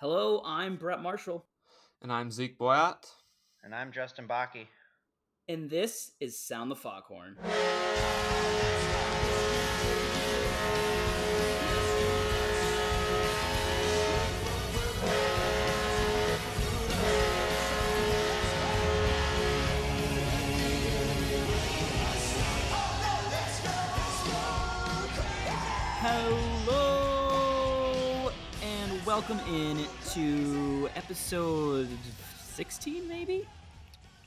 Hello, I'm Brett Marshall, And I'm Zeke Boyat. And I'm Justin Bakke. and this is Sound the Foghorn. Welcome in to episode 16, maybe,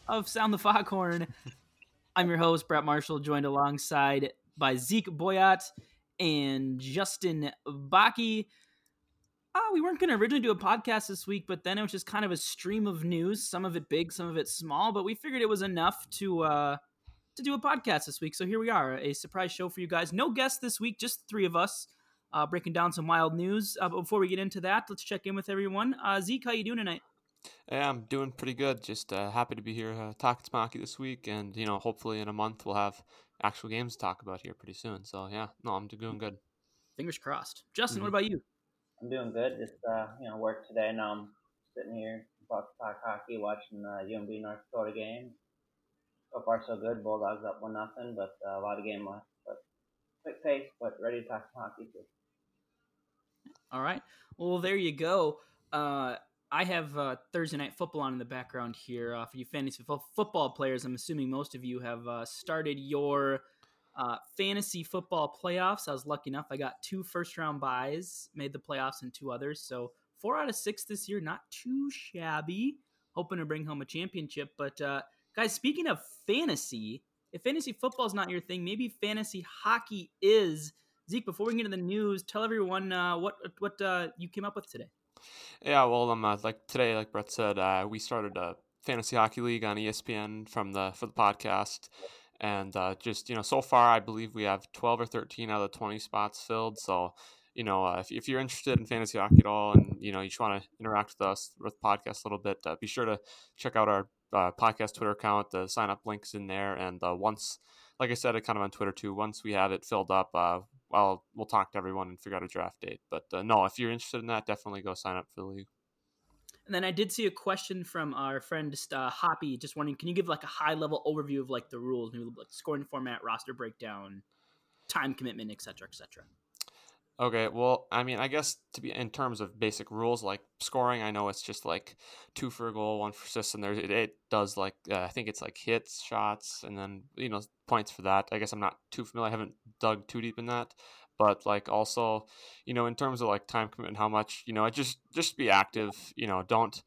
of Sound the Foghorn. I'm your host, Brett Marshall, joined alongside by Zeke Boyat and Justin Baki. Uh, we weren't going to originally do a podcast this week, but then it was just kind of a stream of news, some of it big, some of it small, but we figured it was enough to uh, to do a podcast this week. So here we are, a surprise show for you guys. No guests this week, just three of us uh, breaking down some wild news. Uh, but before we get into that, let's check in with everyone. Uh, Zeke, how you doing tonight? Yeah, I'm doing pretty good. Just uh, happy to be here uh, talking to Maki this week. And, you know, hopefully in a month we'll have actual games to talk about here pretty soon. So, yeah, no, I'm doing good. Fingers crossed. Justin, Mhm. what about you? I'm doing good. Just uh, you know, work today. Now I'm sitting here about to talk hockey, watching the UMD North Dakota game. So far, so good. Bulldogs up one nothing, but uh, a lot of game left. But quick pace, but ready to talk some hockey too. All right. Well, there you go. Uh, I have uh, Thursday night football on in the background here uh, for you fantasy fo- football players. I'm assuming most of you have uh, started your uh, fantasy football playoffs. I was lucky enough; I got two first round buys, made the playoffs, and two others. So four out of six this year, not too shabby. Hoping to bring home a championship. But uh, guys, speaking of fantasy, if fantasy football is not your thing, maybe fantasy hockey is. Zeke, before we get into the news, tell everyone uh, what what uh, you came up with today. Yeah, well, um, uh, like today, like Brett said, uh, we started a fantasy hockey league on ESPN from the for the podcast, and uh, just you know, so far I believe we have twelve or thirteen out of the twenty spots filled. So, you know, uh, if if you're interested in fantasy hockey at all, and you know, you just want to interact with us with the podcast a little bit, uh, be sure to check out our uh, podcast Twitter account. The sign up links in there, and uh, once, like I said, it kind of on Twitter too. Once we have it filled up, uh, well, we'll talk to everyone and figure out a draft date. But uh, no, if you're interested in that, definitely go sign up for the league. And then I did see a question from our friend uh, Hoppy, just wondering, can you give like a high level overview of like the rules, maybe like scoring format, roster breakdown, time commitment, etc., etc. Okay, well, I mean, I guess to be in terms of basic rules like scoring, I know it's just like two for a goal, one for assist, and there's it, it does like uh, I think it's like hits, shots, and then you know points for that. I guess I'm not too familiar. I haven't dug too deep in that, but like also, you know, in terms of like time commitment, how much you know, just just be active. You know, don't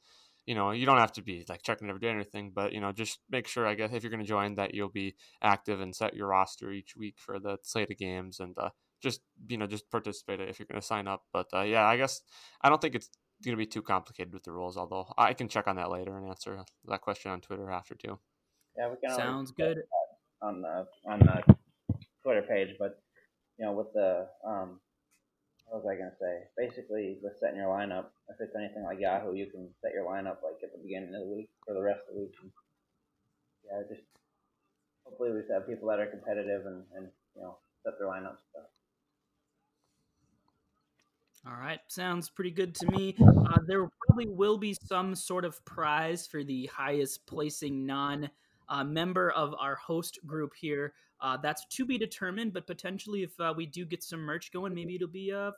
you know you don't have to be like checking every day or anything, but you know, just make sure I guess if you're going to join that you'll be active and set your roster each week for the slate of games and. uh just you know just participate if you're going to sign up but uh, yeah i guess i don't think it's going to be too complicated with the rules although i can check on that later and answer that question on twitter after too Yeah, we can Sounds good. on the on the Twitter page. But you know, with the um, what was I gonna say? Basically, with setting your lineup, if it's anything like Yahoo, you can set your lineup like at the beginning of the week for the rest of the week. And, yeah, just hopefully we just have people that are competitive and, and you know set their lineups. Stuff. All right, sounds pretty good to me. Uh, there probably will be some sort of prize for the highest placing non uh, member of our host group here. Uh, that's to be determined, but potentially, if uh, we do get some merch going, maybe it'll be a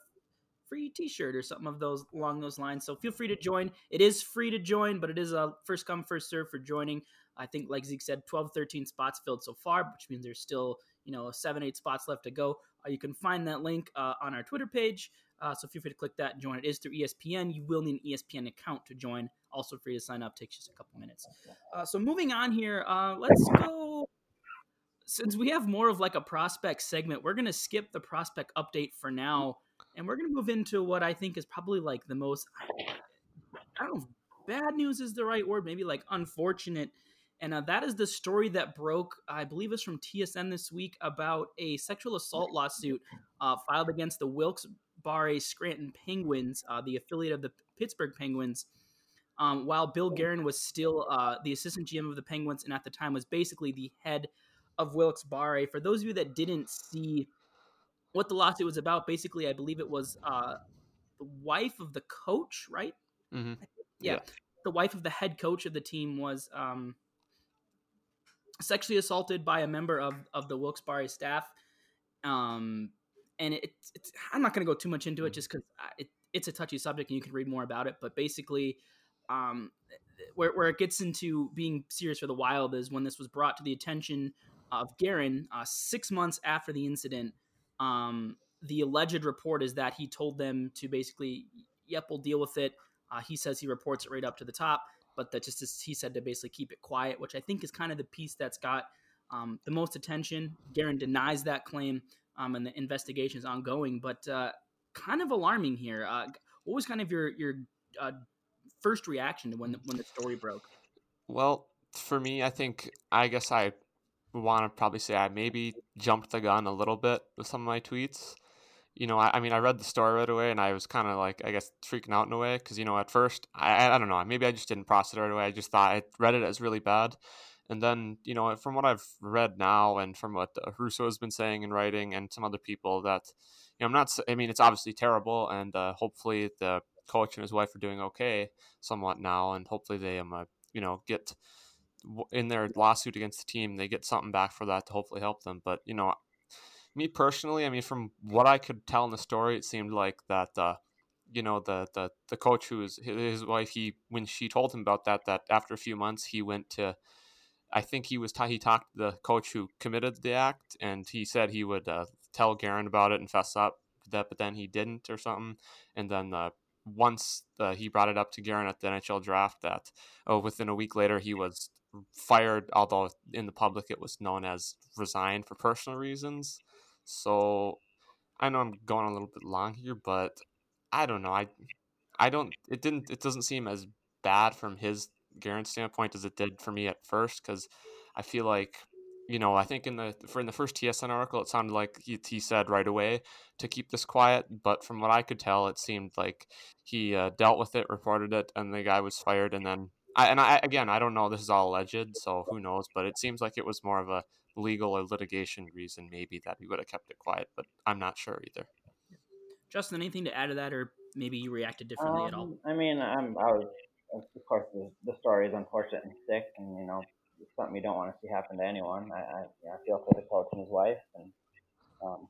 free T-shirt or something of those along those lines. So feel free to join. It is free to join, but it is a first come first serve for joining. I think, like Zeke said, 12, 13 spots filled so far, which means there's still you know seven, eight spots left to go. Uh, you can find that link uh, on our Twitter page. Uh, so feel free to click that and join. It is through ESPN. You will need an ESPN account to join. Also free to sign up. Takes just a couple minutes. Uh, so moving on here, uh, let's go. Since we have more of like a prospect segment, we're gonna skip the prospect update for now, and we're gonna move into what I think is probably like the most. I don't know. Bad news is the right word. Maybe like unfortunate. And uh, that is the story that broke, I believe, it's from TSN this week about a sexual assault lawsuit uh, filed against the Wilkes Barre Scranton Penguins, uh, the affiliate of the Pittsburgh Penguins, um, while Bill Guerin was still uh, the assistant GM of the Penguins and at the time was basically the head of Wilkes Barre. For those of you that didn't see what the lawsuit was about, basically, I believe it was uh, the wife of the coach, right? Mm-hmm. Yeah. the wife of the head coach of the team was um, sexually assaulted by a member of of the Wilkes-Barre staff. Um, and it, it's I'm not going to go too much into it just because it, it's a touchy subject and you can read more about it. But basically, um, where, where it gets into being serious for the Wild is when this was brought to the attention of Guerin uh, six months after the incident. Um, the alleged report is that he told them to basically, yep, we'll deal with it. Uh, he says he reports it right up to the top, but that just as he said to basically keep it quiet, which I think is kind of the piece that's got um, the most attention. Guerin denies that claim, um, and the investigation is ongoing, but uh, kind of alarming here. Uh, what was kind of your your uh, first reaction to when the, when the story broke? Well, for me, I think I guess I want to probably say I maybe jumped the gun a little bit with some of my tweets. You know, I, I mean, I read the story right away, and I was kind of like, I guess, freaking out in a way because you know, at first, I I don't know, maybe I just didn't process it right away. I just thought I read it as really bad, and then you know, from what I've read now, and from what Russo has been saying and writing, and some other people, that you know, I'm not. I mean, it's obviously terrible, and uh, hopefully the coach and his wife are doing okay somewhat now, and hopefully they um, uh, you know, get in their lawsuit against the team, they get something back for that to hopefully help them. But you know, me personally, I mean, from what I could tell in the story, it seemed like that. Uh, you know the the the coach who was his wife. He when she told him about that, that after a few months he went to. I think he was t- he talked to the coach who committed the act, and he said he would uh, tell Guerin about it and fess up that, but then he didn't or something. And then uh, once uh, he brought it up to Guerin at the NHL draft, that oh, within a week later he was fired, although in the public it was known as resigned for personal reasons. So I know I'm going a little bit long here, but I don't know. I I don't. It didn't. It doesn't seem as bad from his Guerin standpoint as it did for me at first, because I feel like you know I think in the for in the first TSN article it sounded like he, he said right away to keep this quiet, but from what I could tell, it seemed like he uh, dealt with it, reported it, and the guy was fired, and then I, and I again, I don't know. This is all alleged, so who knows? But it seems like it was more of a legal or litigation reason, maybe that he would have kept it quiet. But I'm not sure either. Justin, anything to add to that, or maybe you reacted differently um, at all? I mean, I'm I was of course the, the story is unfortunate and sick, and you know it's something you don't want to see happen to anyone. I I, you know, I feel for the coach and his wife, and um,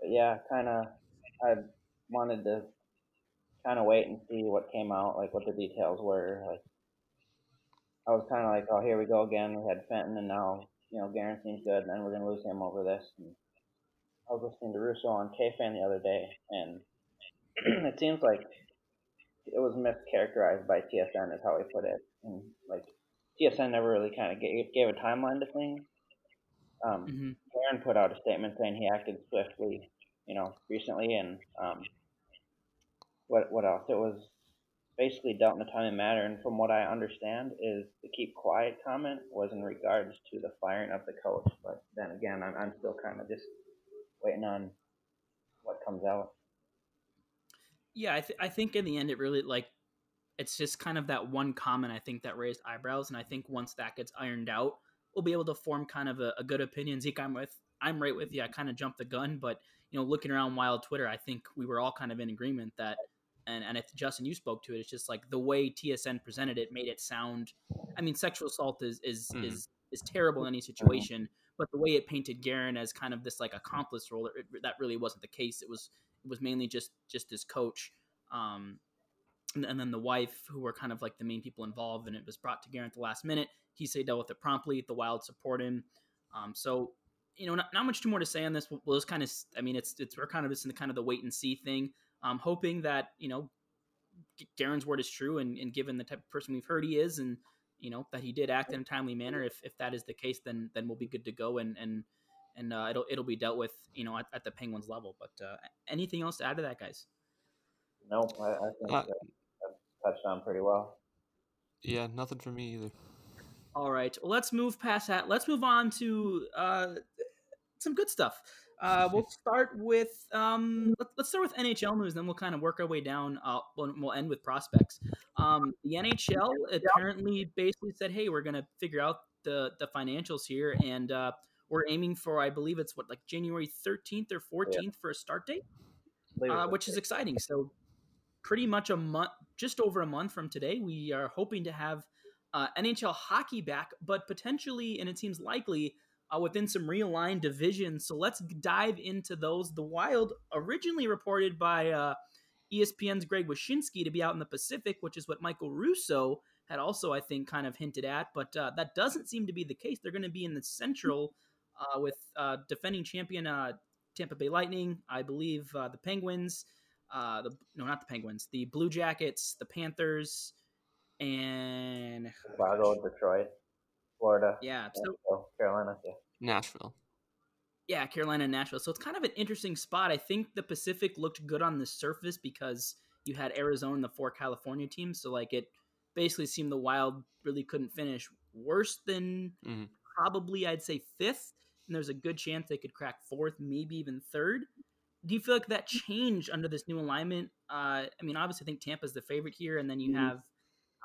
but yeah, kind of I wanted to kind of wait and see what came out, like what the details were. Like I was kind of like, oh, here we go again. We had Fenton, and now you know seems good, and then we're gonna lose him over this. And I was listening to Russo on KFan the other day, and it seems like it was mischaracterized by TSN, is how he put it. And like TSN never really kind of gave, gave a timeline to things. Um, mm-hmm. Put out a statement saying he acted swiftly, you know, recently, and um, what what else? It was basically dealt in a timely manner, and from what I understand, is the keep quiet comment was in regards to the firing of the coach. But then again, I'm I'm still kind of just waiting on what comes out. Yeah, I th- I think in the end, it really like it's just kind of that one comment I think that raised eyebrows, and I think once that gets ironed out, we'll be able to form kind of a, a good opinion. Zeke, I'm with I'm right with you. I kind of jumped the gun, but you know, looking around Wild Twitter, I think we were all kind of in agreement that and and if Justin you spoke to it, it's just like the way TSN presented it made it sound. I mean, sexual assault is is mm. is is terrible in any situation, but the way it painted Guerin as kind of this like accomplice role, it, that really wasn't the case. It was it was mainly just just his coach, um, and, and, then the wife, who were kind of like the main people involved, and it was brought to Guerin at the last minute. He said dealt with it promptly. The Wild support him. Um, so you know, not, not much too more to say on this. We'll, we'll just kind of, I mean, it's it's we're kind of just in the kind of the wait and see thing. Um, hoping that you know Guerin's word is true, and, and given the type of person we've heard he is, and you know that he did act in a timely manner. If, if that is the case, then then we'll be good to go, and and and uh, it'll it'll be dealt with, you know, at, at the Penguins level. But uh, anything else to add to that, guys? No, I, I think uh, that touched on pretty well. Yeah, nothing for me either. All right, well, let's move past that. Let's move on to uh, some good stuff. Uh, we'll start with um, let, us start with NHL news, then we'll kind of work our way down. Uh, we'll, we'll end with prospects. Um, the NHL apparently basically said, "Hey, we're going to figure out the the financials here, and uh, we're aiming for, I believe it's what like January 13th or 14th yeah. for a start date, uh, which is exciting." So, pretty much a month, just over a month from today, we are hoping to have uh, NHL hockey back, but potentially, and it seems likely, uh, within some realigned divisions. So let's dive into those. The Wild, originally reported by uh, ESPN's Greg Wyshynski to be out in the Pacific, which is what Michael Russo had also, I think, kind of hinted at, but uh, that doesn't seem to be the case. They're going to be in the Central uh, with uh, defending champion uh, Tampa Bay Lightning, I believe the Penguins, the no, not the Penguins, the Blue Jackets, the Panthers, and Chicago, Detroit, Florida, yeah, so, Nashville, Carolina. Yeah. Nashville. yeah, Carolina and Nashville. So it's kind of an interesting spot. I think the Pacific looked good on the surface because you had Arizona and the four California teams. So like it basically seemed the Wild really couldn't finish worse than Mhm. probably I'd say fifth, and there's a good chance they could crack fourth, maybe even third. Do you feel like that changed under this new alignment? Uh, I mean, obviously, I think Tampa's the favorite here, and then you Mhm. have,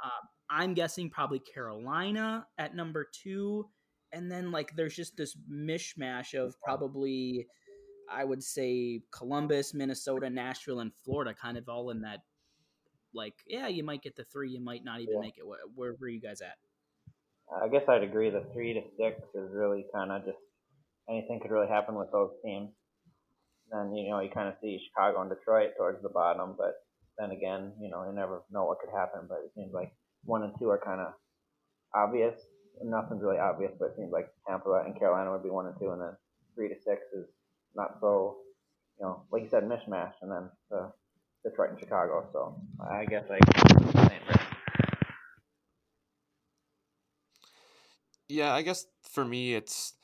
uh, I'm guessing probably Carolina at number two, and then like there's just this mishmash of probably, I would say Columbus, Minnesota, Nashville, and Florida, kind of all in that. Like, yeah, you might get the three, you might not even Yeah. make it. Where, where were you guys at? I guess I'd agree. The three to six is really kind of just anything could really happen with those teams. Then you know you kind of see Chicago and Detroit towards the bottom, but then again, you know you never know what could happen. But it seems like one and two are kind of obvious. Nothing's really obvious, but it seems like Tampa and Carolina would be one and two, and then three to six is not so, you know, like you said, mishmash, and then the Detroit and Chicago. So I guess I. Yeah, I guess for me it's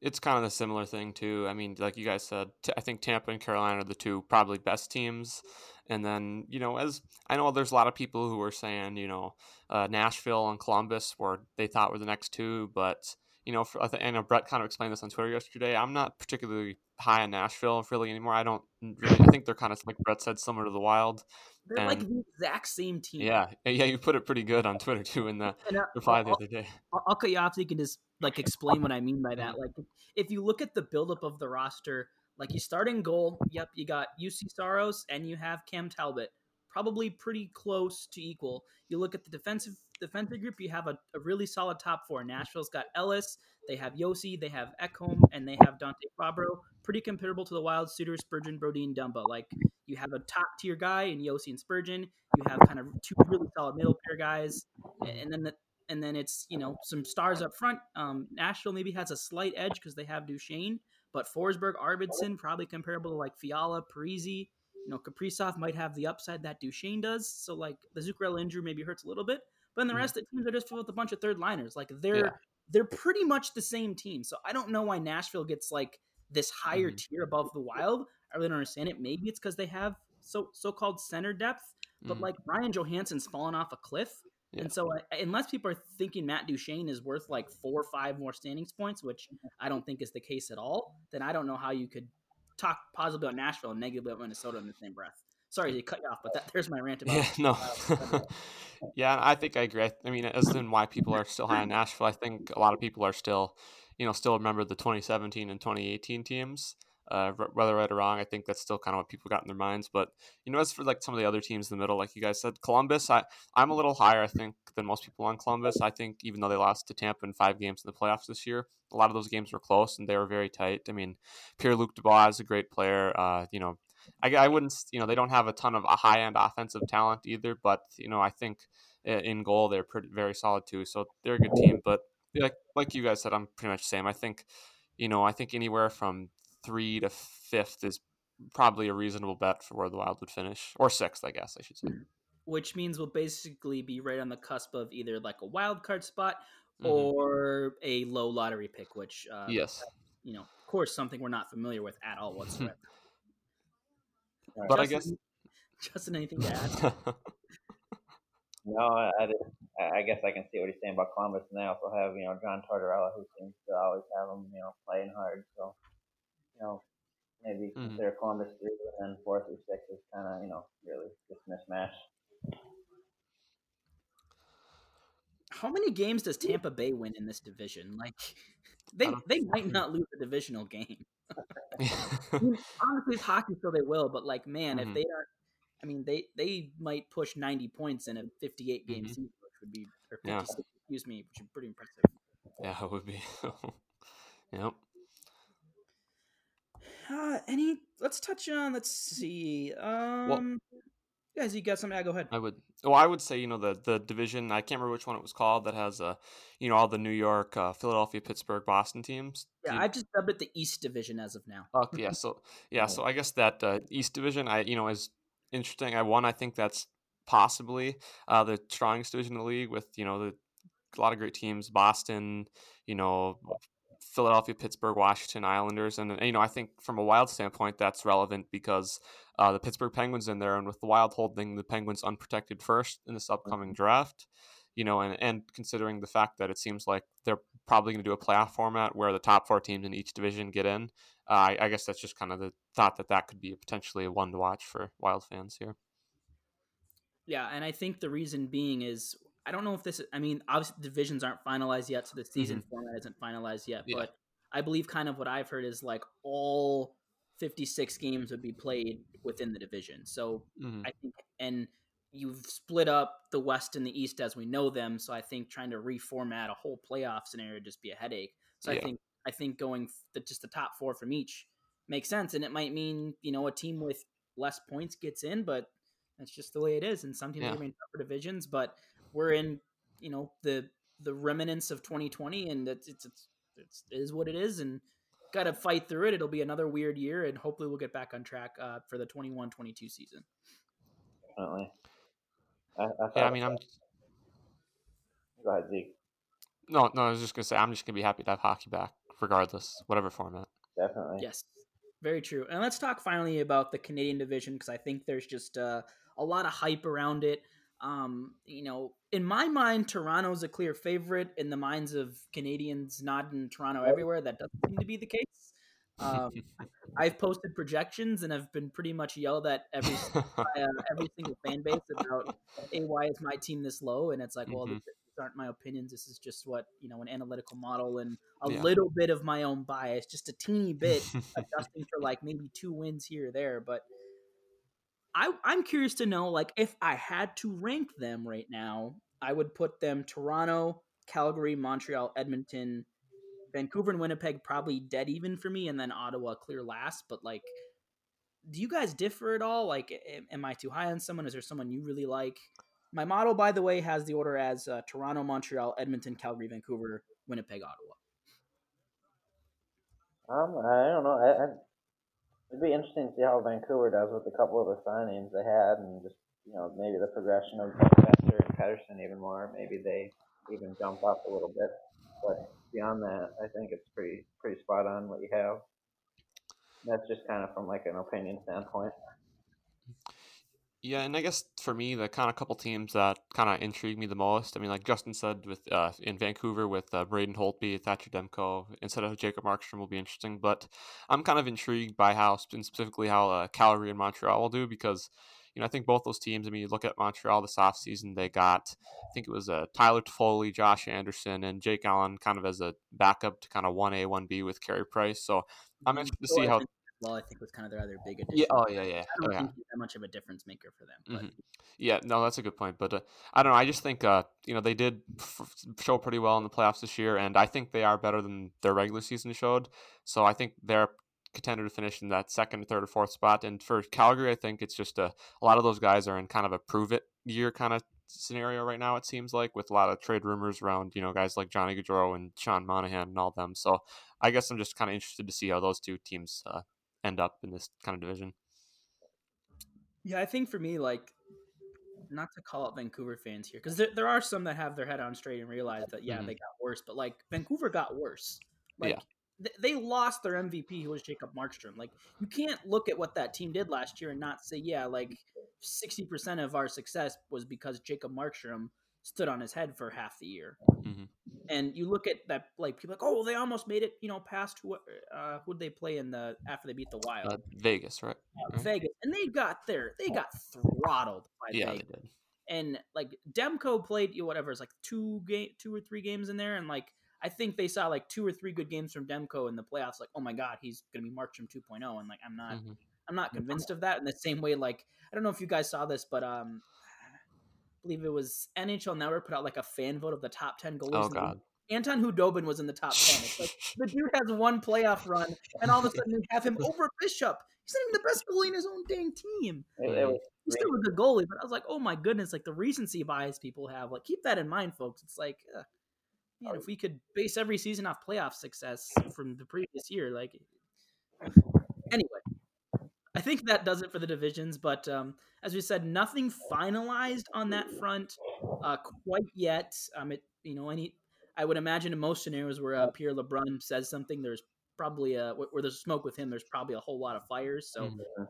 it's kind of a similar thing too. I mean, like you guys said, t- I think Tampa and Carolina are the two probably best teams. And then, you know, as I know there's a lot of people who were saying, you know, uh, Nashville and Columbus were they thought were the next two, but you know, for, I know Brett kind of explained this on Twitter yesterday. I'm not particularly high on Nashville really anymore. I don't really. I think they're kind of like Brett said, similar to the Wild. They're like the exact same team. Yeah, yeah, you put it pretty good on Twitter too in the And, uh, reply the I'll- other day. I'll, I'll cut you off so you can just like explain what I mean by that. Like, if you look at the buildup of the roster, like you start in goal, yep, you got Juuse Saros and you have Cam Talbot, probably pretty close to equal. You look at the defensive defensive group, you have a, a really solid top four. Nashville's got Ellis, they have Josi, they have Ekholm, and they have Dante Fabbro. Pretty comparable to the Wild Suter, Spurgeon, Brodin, Dumba. Like you have a top tier guy in Josi and Spurgeon. You have kind of two really solid middle pair guys, and then the, and then it's you know some stars up front. Um, Nashville maybe has a slight edge because they have Duchene, but Forsberg, Arvidsson probably comparable to like Fiala, Parise. You know, Kaprizov might have the upside that Duchene does. So like the Zuccarello injury maybe hurts a little bit, but then the Mhm. rest of the teams are just filled with a bunch of third liners. Like they're Yeah. they're pretty much the same team. So I don't know why Nashville gets like this higher Mhm. tier above the Wild. I really don't understand it. Maybe it's because they have so so called center depth, but Mhm. like Ryan Johansen's fallen off a cliff. Yeah. And so, uh, unless people are thinking Matt Duchene is worth like four or five more standings points, which I don't think is the case at all, then I don't know how you could talk positively about Nashville and negatively about Minnesota in the same breath. Sorry to cut you off, but that, there's my rant about. Yeah, no. Yeah, I think I agree. I I mean, as in why people are still high on Nashville, I think a lot of people are still, you know, still remember the 2017 and 2018 teams. Uh, whether right or wrong, I think that's still kind of what people got in their minds. But you know, as for like some of the other teams in the middle, like you guys said, Columbus, I I'm a little higher, I think, than most people on Columbus. I think even though they lost to Tampa in five games in the playoffs this year, a lot of those games were close and they were very tight. I mean, Pierre Luc Dubois is a great player. Uh, you know, I, I wouldn't, you know, they don't have a ton of a high end offensive talent either, but you know, I think in goal they're pretty very solid too. So they're a good team. But like like you guys said, I'm pretty much the same. I think, you know, I think anywhere from three to fifth is probably a reasonable bet for where the Wild would finish, or sixth, I guess I should say. which means we'll basically be right on the cusp of either like a wild card spot Mhm. or a low lottery pick, which uh, yes, you know, of course, something we're not familiar with at all whatsoever. but I Justin, Justin, anything to add? No, I, I, I I guess I can see what he's saying about Columbus, and they also have you know John Tortorella, who seems to always have them you know playing hard. So you know maybe Mhm. consider Columbus three, and then four through six is kind of you know really just mismatch. How many games does Tampa Bay win in this division? Like, they they might not lose a divisional game. I mean, honestly, it's hockey, so they will. But like, man, Mhm. if they are, I mean, they they might push 90 points in a 58 game Mhm. season, which would be or Yeah. excuse me, which is pretty impressive. Yeah, it would be. yep. Uh, any? Let's touch on. Let's see. Um, guys, you got something? Yeah, go ahead. I would. Well, I would say you know the the division. I can't remember which one it was called that has uh you know all the New York, uh, Philadelphia, Pittsburgh, Boston teams. Yeah, you- I just dubbed it the East Division as of now. Okay, yeah. So yeah, so I guess that uh, East Division, I you know, is interesting. I one, I think that's possibly uh, the strongest division in the league with you know the a lot of great teams, Boston, you know, Philadelphia, Pittsburgh, Washington Islanders, and you know, I think from a Wild standpoint, that's relevant because uh, the Pittsburgh Penguins in there, and with the Wild holding the Penguins unprotected first in this upcoming draft. You know, and, and considering the fact that it seems like they're probably going to do a playoff format where the top four teams in each division get in, uh, I, I guess that's just kind of the thought that that could be potentially a one to watch for Wild fans here. Yeah, and I think the reason being is I don't know if this. I mean, obviously divisions aren't finalized yet, so the season format isn't finalized yet. Yeah. But I believe kind of what I've heard is like all 56 games would be played within the division. So Mhm. I think, and you've split up the West and the East as we know them. So I think trying to reformat a whole playoff scenario would just be a headache. So I think I think going the, just the top four from each makes sense, and it might mean you know a team with less points gets in, but that's just the way it is. And some teams Yeah. are going to be in tougher divisions, but we're in you know the the remnants of 2020, and it's it's it's, it's it is what it is, and got to fight through it. It'll be another weird year, and hopefully we'll get back on track uh, for the 21-22 season. Definitely. I, I, Yeah, I mean, I'm Go ahead, Zeke. no, no. I was just gonna say I'm just gonna be happy to have hockey back, regardless, whatever format. Definitely. Yes, very true. And let's talk finally about the Canadian division because I think there's just uh, a lot of hype around it. Um, you know, in my mind, Toronto's a clear favorite. In the minds of Canadians not in Toronto everywhere, that doesn't seem to be the case. Um, I've posted projections and I've been pretty much yelled at every by, uh, every single fan base about, "Hey, why is my team this low?" And it's like, well, Mhm. these aren't my opinions. This is just what you know, an analytical model and a Yeah. little bit of my own bias, just a teeny bit, adjusting for like maybe two wins here or there. But I, I'm curious to know, like, if I had to rank them right now, I would put them Toronto, Calgary, Montreal, Edmonton, Vancouver, and Winnipeg probably dead even for me, and then Ottawa clear last. But like, do you guys differ at all? Like, am, I too high on someone? Is there someone you really like? My model, by the way, has the order as uh, Toronto, Montreal, Edmonton, Calgary, Vancouver, Winnipeg, Ottawa. Um, I don't know. I, I, it'd be interesting to see how Vancouver does with a couple of the signings they had, and just you know maybe the progression of Fester and Pettersson even more. Maybe they even jump up a little bit. But beyond that, I think it's pretty pretty spot on what you have. That's just kind of from like an opinion standpoint. Yeah, and I guess for me, the kind of couple teams that kind of intrigue me the most. I mean, like Justin said, with uh, in Vancouver with uh, Braden Holtby, Thatcher Demko instead of Jacob Markstrom will be interesting. But I'm kind of intrigued by how, and specifically how uh, Calgary and Montreal will do because, you know, I think both those teams. I mean, you look at Montreal this offseason, they got, I think it was uh, Tyler Toffoli, Josh Anderson, and Jake Allen kind of as a backup to kind of one A, one B with Carey Price. So I'm interested to see how. Well, I think was kind of their other big addition. Yeah. Oh yeah. Yeah. I Oh, don't yeah. think he's that much of a difference maker for them. Mhm. Yeah, no, that's a good point. But uh, I don't know. I just think uh, you know they did f- show pretty well in the playoffs this year, and I think they are better than their regular season showed. So I think they're contender to finish in that second, third, or fourth spot. And for Calgary, I think it's just a, a lot of those guys are in kind of a prove it year kind of scenario right now. It seems like with a lot of trade rumors around you know guys like Johnny Gaudreau and Sean Monahan and all them. So I guess I'm just kind of interested to see how those two teams uh, end up in this kind of division. yeah, I think for me, like, not to call out Vancouver fans here, because there, there are some that have their head on straight and realize that yeah Mhm. they got worse, but like Vancouver got worse. Like, Yeah. th- they lost their MVP, who was Jacob Markstrom. Like, you can't look at what that team did last year and not say, yeah, like sixty percent of our success was because Jacob Markstrom stood on his head for half the year. Mhm. And you look at that, like people are like, oh, well, they almost made it, you know, past who, uh, who'd they play in the after they beat the Wild, Uh, Vegas, right? Uh, right. Vegas, and they got there, they got throttled by Yeah, Vegas they did. and like Demko played you know, whatever it's like two game two or three games in there and like I think they saw like two or three good games from Demko in the playoffs like oh my god he's gonna be Markstrom 2.0 and like I'm not Mhm. I'm not convinced of that. In the same way, like I don't know if you guys saw this, but um, believe it was NHL Network put out like a fan vote of the top ten goalies. Oh in the league. God. Anton Khudobin was in the top ten. It's like the dude has one playoff run, and all of a sudden we have him over Bishop. He's not even the best goalie in his own dang team. It, it was He's still a good goalie, but I was like, oh my goodness, like the recency bias people have. Like, keep that in mind, folks. It's like, uh, man, if we could base every season off playoff success from the previous year, like, anyway, I think that does it for the divisions. But um, as we said, nothing finalized on that front uh, quite yet. Um, it, you know, any, I would imagine in most scenarios where uh, Pierre LeBrun says something, there's probably a where there's smoke with him. There's probably a whole lot of fires. So Mhm.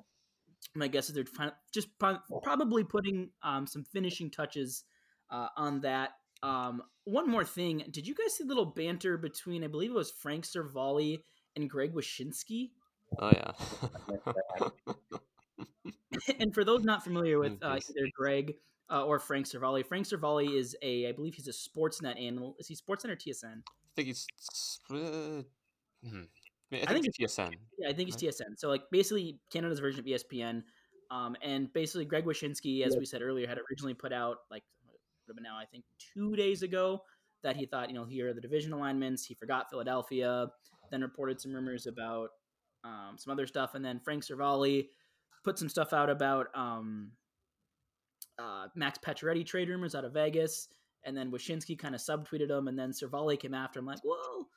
my guess is they're just pro- probably putting um, some finishing touches uh, on that. Um, one more thing, did you guys see a little banter between I believe it was Frank Seravalli and Greg Wyshynski? Oh yeah. and for those not familiar with uh, either Greg uh, or Frank Seravalli, Frank Seravalli is a I believe he's a Sportsnet analyst. Is he Sportsnet or TSN? I think he's. Uh, hmm. I think, I think it's TSN. Yeah, I think he's TSN. So like basically Canada's version of ESPN. Um, and basically Greg Wyshynski, as we said earlier, had originally put out like been now I think two days ago that he thought you know here are the division alignments. He forgot Philadelphia. Then reported some rumors about um, some other stuff, and then Frank Seravalli put some stuff out about um, uh, Max Pacioretty trade rumors out of Vegas, and then Wyshynski kind of subtweeted him, and then Seravalli came after him like, well,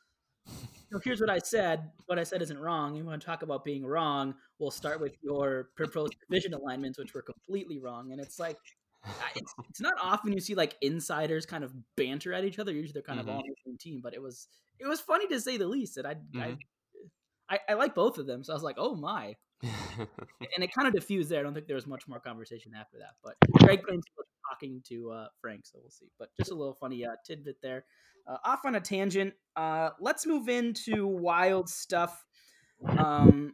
so here's what I said. What I said isn't wrong. You want to talk about being wrong? We'll start with your proposed division alignments, which were completely wrong. And it's like, it's, it's not often you see like insiders kind of banter at each other. Usually they're kind of all on the same team, but it was it was funny to say the least. That I Mhm. I, I, I like both of them, so I was like, oh my. And it kind of diffused there. I don't think there was much more conversation after that. But Greg was talking to uh, Frank, so we'll see. But just a little funny uh, tidbit there. Uh, off on a tangent. Uh, let's move into wild stuff. Um,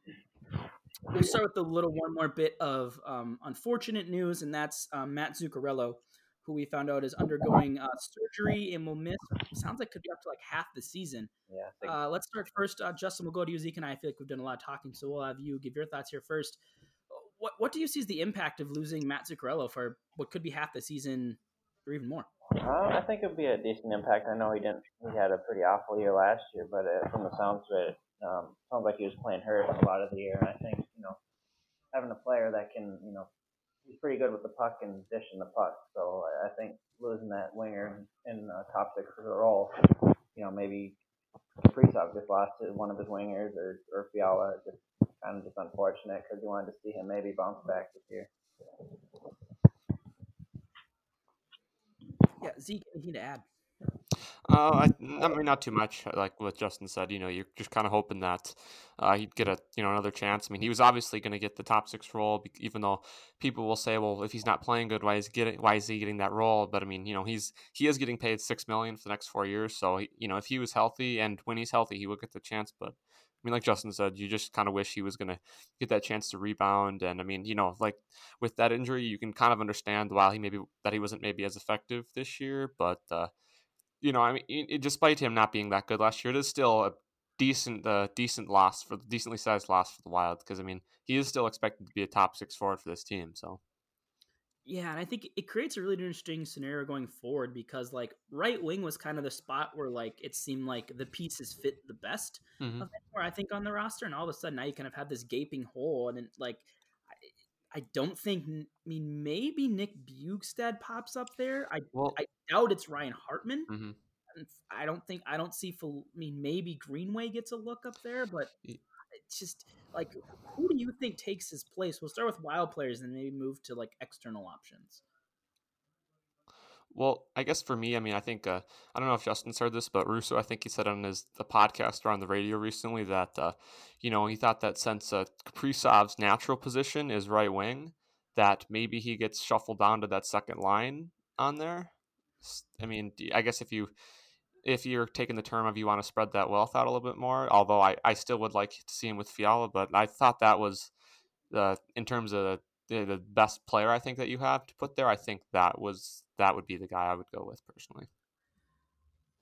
we'll start with a little one more bit of um, unfortunate news, and that's um, Matt Zuccarello, who we found out is undergoing uh, surgery and will miss. Sounds like could be up to like half the season. yeah. Uh, let's start first. Uh, Justin, we'll go to you. Zeke and I, I feel like we've done a lot of talking, so we'll have you give your thoughts here first. What What do you see as the impact of losing Matt Zuccarello for what could be half the season or even more? Uh, I think it'd be a decent impact. I know he didn't. He had a pretty awful year last year, but uh, from the sounds of it, um, sounds like he was playing hurt a lot of the year. And I think you know, having a player that can, you know, he's pretty good with the puck and dishing the puck. So I- think losing that winger in uh, top six for the role, you know, maybe Kaprizov just lost one of his wingers or or Fiala. Just kind of just unfortunate because you wanted to see him maybe bounce back this year. Yeah, Zeke, anything to add? Uh, I, I mean, not too much. Like what Justin said, you know, you're just kind of hoping that uh, he'd get a you know another chance. I mean, he was obviously going to get the top six role, even though people will say, well, if he's not playing good, why is he getting why is he getting that role? But I mean, you know, he's he is getting paid six million for the next four years. So he, you know, if he was healthy and when he's healthy, he would get the chance. But I mean, like Justin said, you just kind of wish he was going to get that chance to rebound. And I mean, you know, like with that injury, you can kind of understand why he maybe that he wasn't maybe as effective this year, but. uh you know, I mean, i- i- despite him not being that good last year, it is still a decent, uh, decent loss for decently sized loss for the Wild because I mean, he is still expected to be a top six forward for this team. So Yeah, and I think it creates a really interesting scenario going forward because like right wing was kind of the spot where like it seemed like the pieces fit the best Mhm. of anywhere I think on the roster, and all of a sudden now you kind of have this gaping hole, and it, like I, don't think I mean maybe Nick Bjugstad pops up there. I well, I doubt it's Ryan Hartman. mhm. I don't think I don't see. I mean, maybe Greenway gets a look up there, but it's just like who do you think takes his place? We'll start with wild players and maybe move to like external options. Well, I guess for me, I mean, I think uh, I don't know if Justin's heard this, but Russo, I think he said on his the podcast or on the radio recently that uh, you know he thought that since uh, Kaprizov's natural position is right wing, that maybe he gets shuffled down to that second line on there. I mean, I guess if you if you're taking the term of you want to spread that wealth out a little bit more, although I, I still would like to see him with Fiala, but I thought that was the in terms of the, the best player I think that you have to put there. I think that was that would be the guy I would go with personally.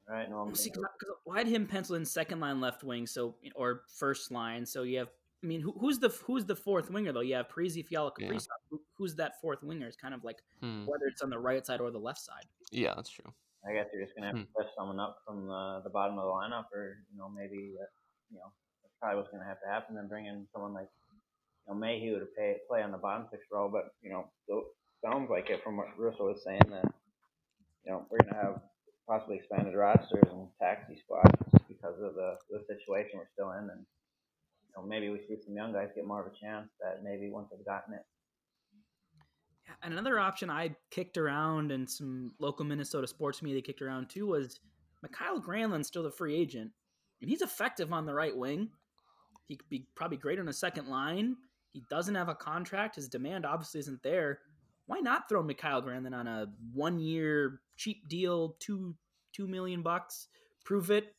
Right? No, I'm See, 'cause I- 'cause I had him penciled in second line left wing, so or first line. So you have I mean, who, who's the who's the fourth winger though? You have Parise, Fiala, Yeah. Who, who's that fourth winger? It's kind of like Hmm. whether it's on the right side or the left side. Yeah, that's true. I guess you're just gonna have to push someone up from the, the bottom of the lineup, or you know maybe uh, you know that's probably what's gonna have to happen. Then bring in someone like you know Mayhew to pay, play on the bottom six row. But you know, so sounds like it from what Russo was saying that you know we're gonna have possibly expanded rosters and taxi squads because of the the situation we're still in, and you know maybe we see some young guys get more of a chance that maybe once they've gotten it. And another option I kicked around and some local Minnesota sports media kicked around too was Mikael Granlund's still the free agent. And he's effective on the right wing. He could be probably great on a second line. He doesn't have a contract. His demand obviously isn't there. Why not throw Mikael Granlund on a one year cheap deal, two two million bucks? Prove it.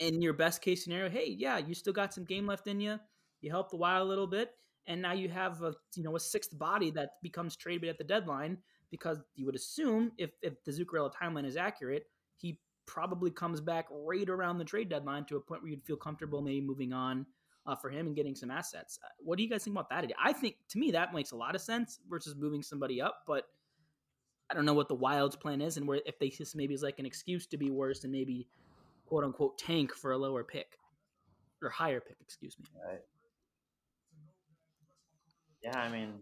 In your best case scenario, hey, yeah, you still got some game left in you. You helped the Wild a little bit and now you have a you know a sixth body that becomes tradable at the deadline because you would assume if if the Zuccarello timeline is accurate, he probably comes back right around the trade deadline to a point where you'd feel comfortable maybe moving on uh, for him and getting some assets. Uh, What do you guys think about that? I think to me that makes a lot of sense versus moving somebody up, but I don't know what the Wild's plan is and where if they just maybe is like an excuse to be worse and maybe quote unquote tank for a lower pick or higher pick, excuse me. Right. Yeah, I mean,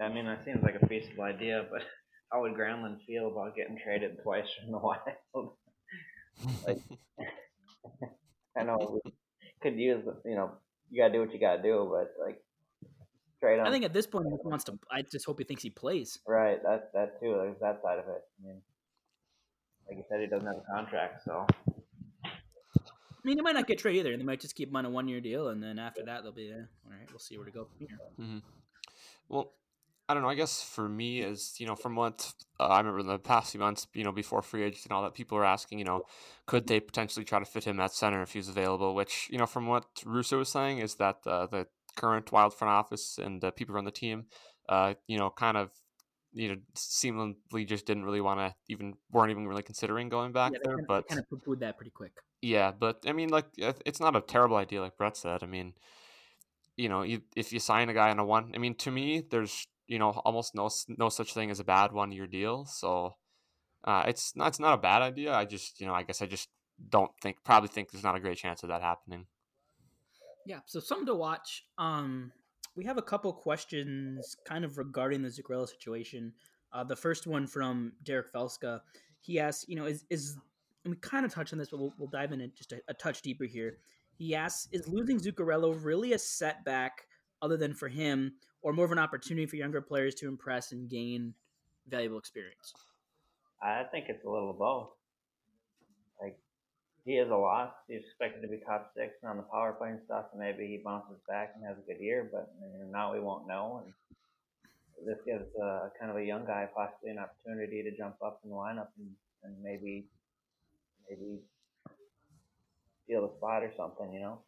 I mean, that seems like a feasible idea, but how would Granlund feel about getting traded twice from the Wild? Like- I know could use, the- you know, you gotta do what you gotta do, but like, trade him. I think at this point he wants to. I just hope he thinks he plays. right, that that too. There's that side of it. I mean, like you said, he doesn't have a contract, so I mean, he might not get traded either. They might just keep him on a one-year deal, and then after that, they'll be eh, all right. We'll see where to go from here. Well, I don't know. I guess for me, is you know, from what uh, I remember in the past few months, you know, before free agency and all that, people were asking, you know, could they potentially try to fit him at center if he's available? Which, you know, from what Russo was saying, is that uh, the current Wild front office and uh, people around the team, uh, you know, kind of, you know, seemingly just didn't really want to even weren't even really considering going back yeah, there. kind, But kind of poo-pooed that pretty quick. yeah, but I mean, like, it's not a terrible idea, like Brett said. I mean, you know, you, if you sign a guy on a one, I mean, to me, there's you know almost no no such thing as a bad one year deal. So uh, it's not it's not a bad idea. I just you know I guess I just don't think probably think there's not a great chance of that happening. Yeah, so something to watch. Um, we have a couple questions kind of regarding the Zuccarello situation. Uh, the first one from Derek Felska. He asks, you know, is is and we kind of touched on this, but we'll, we'll dive in just a, a touch deeper here. He asks, is losing Zuccarello really a setback other than for him, or more of an opportunity for younger players to impress and gain valuable experience? I think it's a little of both. Like he is a loss. He's expected to be top six on the power play and stuff, and maybe he bounces back and has a good year. But now we won't know. And this gives uh, kind of a young guy possibly an opportunity to jump up in the lineup and, and maybe maybe steal the spot or something. You know.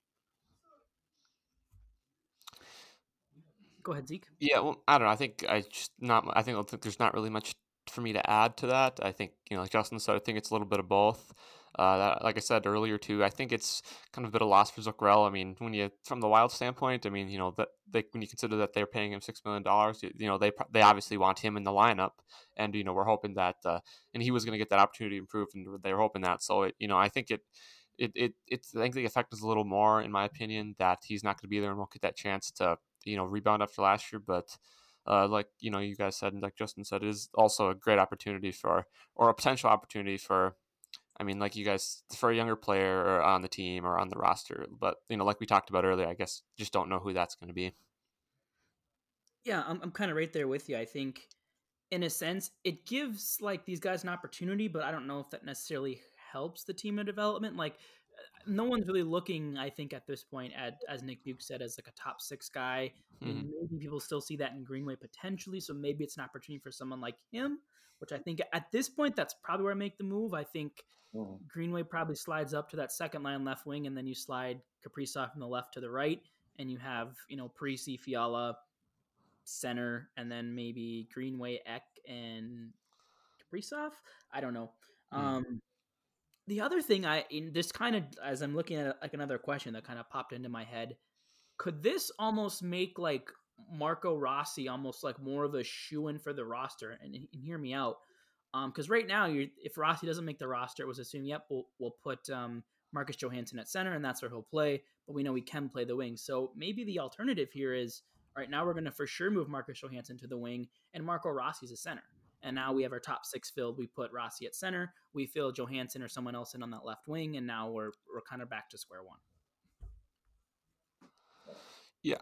Go ahead, Zeke. Yeah, well, I don't know. I think I just not. I think I think there's not really much for me to add to that. I think you know, like Justin said, I think it's a little bit of both. Uh, that, like I said earlier too, I think it's kind of a bit of loss for Zuccarello. I mean, when you from the Wild standpoint, I mean, you know that they when you consider that they're paying him six million dollars, you, you know they they obviously want him in the lineup, and you know we're hoping that, uh, and he was going to get that opportunity to improve, and they were hoping that. So it, you know, I think it. It, it, it's, I think the effect is a little more, in my opinion, that he's not going to be there and won't get that chance to, you know, rebound after last year. But uh, like you know, you guys said, and like Justin said, it is also a great opportunity for, or a potential opportunity for, I mean, like you guys, for a younger player on the team or on the roster. But you know, like we talked about earlier, I guess just don't know who that's going to be. Yeah, I'm, I'm kind of right there with you. I think, in a sense, it gives like these guys an opportunity, but I don't know if that necessarily helps the team in development. Like, no one's really looking, I think, at this point, at as Nick Duke said, as like a top six guy. Mhm. maybe people still see that in Greenway potentially, so maybe it's an opportunity for someone like him. Which I think at this point, that's probably where I make the move. I think Mhm. Greenway probably slides up to that second line left wing, and then you slide Kaprizov from the left to the right, and you have you know Parise, Fiala, center, and then maybe Greenway, Ek, and Kaprizov. I don't know. Hmm. Um, the other thing I in this kind of as I'm looking at like another question that kind of popped into my head. could this almost make like Marco Rossi almost like more of a shoe in for the roster? And, and hear me out, because um, right now, you if Rossi doesn't make the roster, it was assumed, yep, we'll we'll put um, Marcus Johansson at center, and that's where he'll play. But we know he can play the wing, so maybe the alternative here is all right. Now we're going to for sure move Marcus Johansson to the wing, and Marco Rossi's a center. And now we have our top six filled. We put Rossi at center. We fill Johansson or someone else in on that left wing, and now we're we're kind of back to square one. Yeah,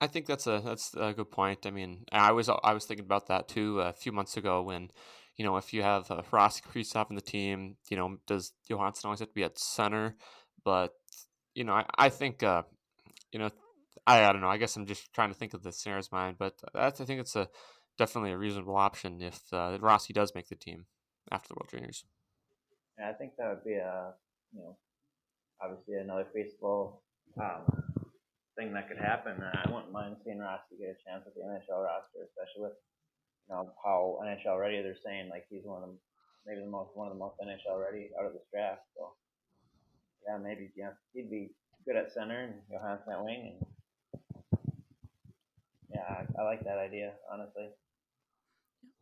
I think that's a that's a good point. I mean, I was I was thinking about that too a few months ago when, you know, if you have uh, Rossi Kaprizov in the team, you know, does Johansson always have to be at center? But you know, I, I think uh, you know, I, I don't know. I guess I'm just trying to think of the scenario's mind, but that's I think it's a definitely a reasonable option if uh, Rossi does make the team after the World Juniors. Yeah, I think that would be a you know obviously another feasible um, thing that could happen. I wouldn't mind seeing Rossi get a chance at the NHL roster, especially with you know how NHL ready they're saying like he's one of the maybe the most one of the most NHL ready out of this draft. So yeah, maybe yeah he'd be good at center and Johansson at wing and yeah, I, I like that idea honestly.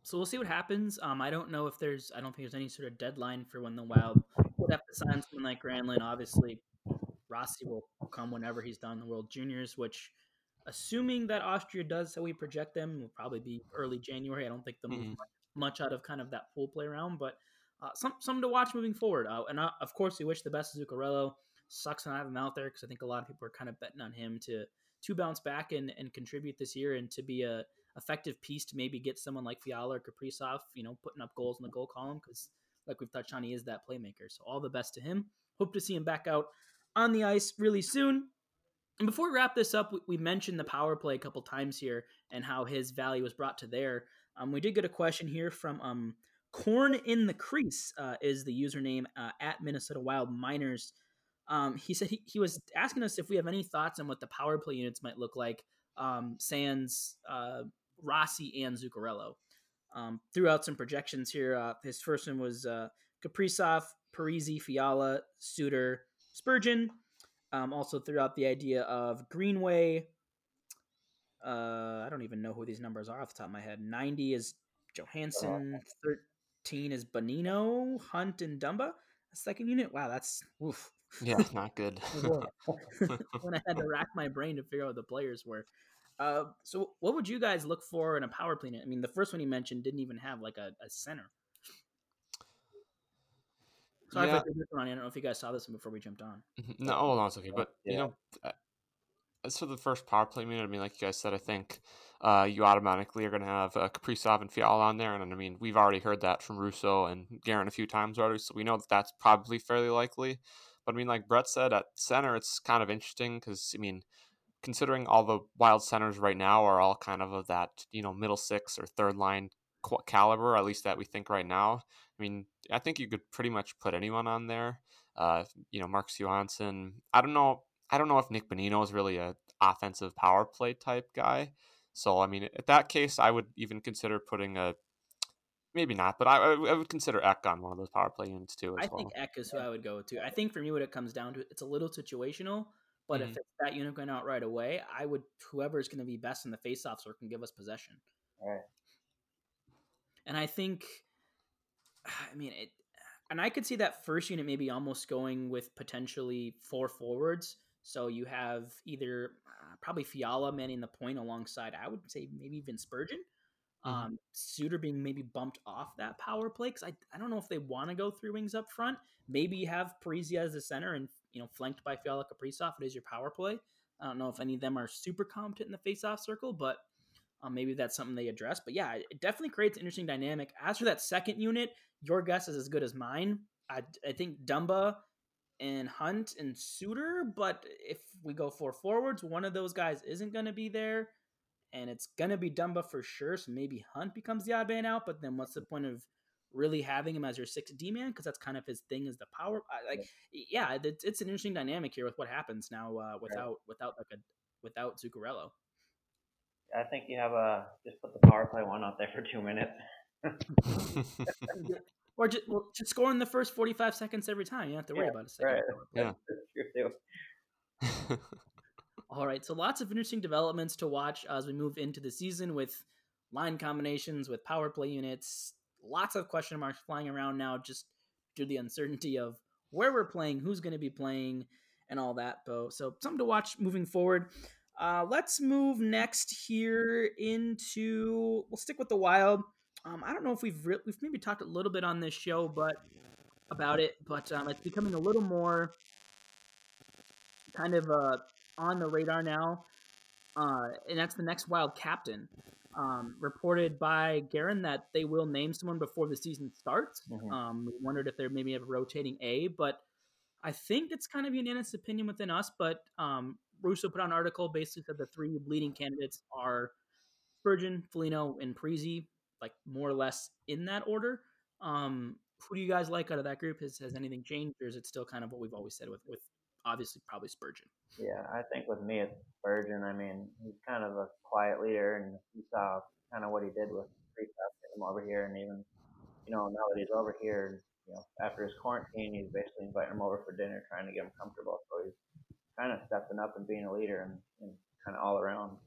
So we'll see what happens. Um, I don't know if there's. I don't think there's any sort of deadline for when the Wild would have to sign someone like Granlund. Obviously, Rossi will come whenever he's done the World Juniors, which, assuming that Austria does how we project them, will probably be early January. I don't think they'll move mm-hmm. much out of kind of that pool play around, but uh, some something to watch moving forward. Uh, and uh, of course, we wish the best to Zuccarello. Sucks to not have him out there because I think a lot of people are kind of betting on him to to bounce back and, and contribute this year and to be a effective piece to maybe get someone like Fiala or Kaprizov, you know, putting up goals in the goal column because, like we've touched on, he is that playmaker. So all the best to him. Hope to see him back out on the ice really soon. And before we wrap this up, we mentioned the power play a couple times here and how his value was brought to there. Um, we did get a question here from um, Corn in the Crease uh, is the username uh, at Minnesota Wild Miners. Um, he said he, he was asking us if we have any thoughts on what the power play units might look like. Um, Sans uh, Rossi and Zuccarello. Um, threw out some projections here. Uh, his first one was uh, Kaprizov, Parise, Fiala, Suter, Spurgeon. Um, also threw out the idea of Greenway. Uh, I don't even know who these numbers are off the top of my head. 90 is Johansson, 13 is Bonino, Hunt, and Dumba. A second unit. Wow, that's oof. Yeah, not good. when I had to rack my brain to figure out what the players were. Uh, so what would you guys look for in a power play? I mean, the first one you mentioned didn't even have like a, a center. Sorry yeah. if I did this one. I don't know if you guys saw this one before we jumped on. Mm-hmm. No, hold on, it's okay. But yeah. you know, uh, as for the first power play minute, I mean, like you guys said, I think uh, you automatically are going to have uh, Kaprizov and Fiala on there, and I mean, we've already heard that from Russo and Guerin a few times already, so we know that that's probably fairly likely. But I mean, like Brett said, at center, it's kind of interesting because I mean, considering all the wild centers right now are all kind of of that you know middle six or third line caliber, at least that we think right now. I mean, I think you could pretty much put anyone on there. Uh, you know, Marcus Johansson. I don't know. I don't know if Nick Bonino is really a offensive power play type guy. So I mean, at that case, I would even consider putting a maybe not, but I, I would consider Ek on one of those power play units too. I well. think Ek is who I would go to. I think for me, what it comes down to, it's a little situational. But mm-hmm. if it's that unit going out right away, I would whoever is going to be best in the faceoff or can give us possession. Right. And I think, I mean, it, and I could see that first unit maybe almost going with potentially four forwards. So you have either uh, probably Fiala manning the point alongside, I would say maybe even Spurgeon. Mm-hmm. Um, Suter being maybe bumped off that power play because I, I don't know if they want to go three wings up front. Maybe you have Parise as the center and you know, flanked by Fiala Kaprizov. It is your power play. I don't know if any of them are super competent in the face-off circle, but um, maybe that's something they address. But yeah, it definitely creates an interesting dynamic. As for that second unit, your guess is as good as mine. I, I think Dumba and Hunt and Suter, but if we go four forwards, one of those guys isn't going to be there, and it's going to be Dumba for sure. So maybe Hunt becomes the odd man out. But then what's the point of really having him as your sixth D man because that's kind of his thing is the power. Like, yeah, it's, it's an interesting dynamic here with what happens now uh, without right. without like a without Zuccarello. I think you have a just put the power play one out there for two minutes. or just well, just score in the first forty five seconds every time. You don't have to worry yeah, about a second. Right. Yeah. All right, so lots of interesting developments to watch as we move into the season with line combinations, with power play units. Lots of question marks flying around now, just due to the uncertainty of where we're playing, who's going to be playing, and all that. Bo. So something to watch moving forward. Uh, let's move next here into. We'll stick with the Wild. Um, I don't know if we've re- we've maybe talked a little bit on this show, but about it, but um, it's becoming a little more kind of uh, on the radar now, uh, and that's the next Wild captain. Um, reported by Guerin that they will name someone before the season starts. Mhm. Um, we wondered if they're maybe have a rotating A, but I think it's kind of unanimous opinion within us. But um, Russo put out an article basically said the three leading candidates are Spurgeon, Foligno, and Parise, like more or less in that order. Um, who do you guys like out of that group? Has has anything changed, or is it still kind of what we've always said with with obviously probably Spurgeon? Yeah, I think with me it's Spurgeon. I mean, he's kind of a quiet leader, and you saw kind of what he did with Kristoff, him over here, and even you know now that he's over here, you know after his quarantine, he's basically inviting him over for dinner, trying to get him comfortable. So he's kind of stepping up and being a leader and, and kind of all around.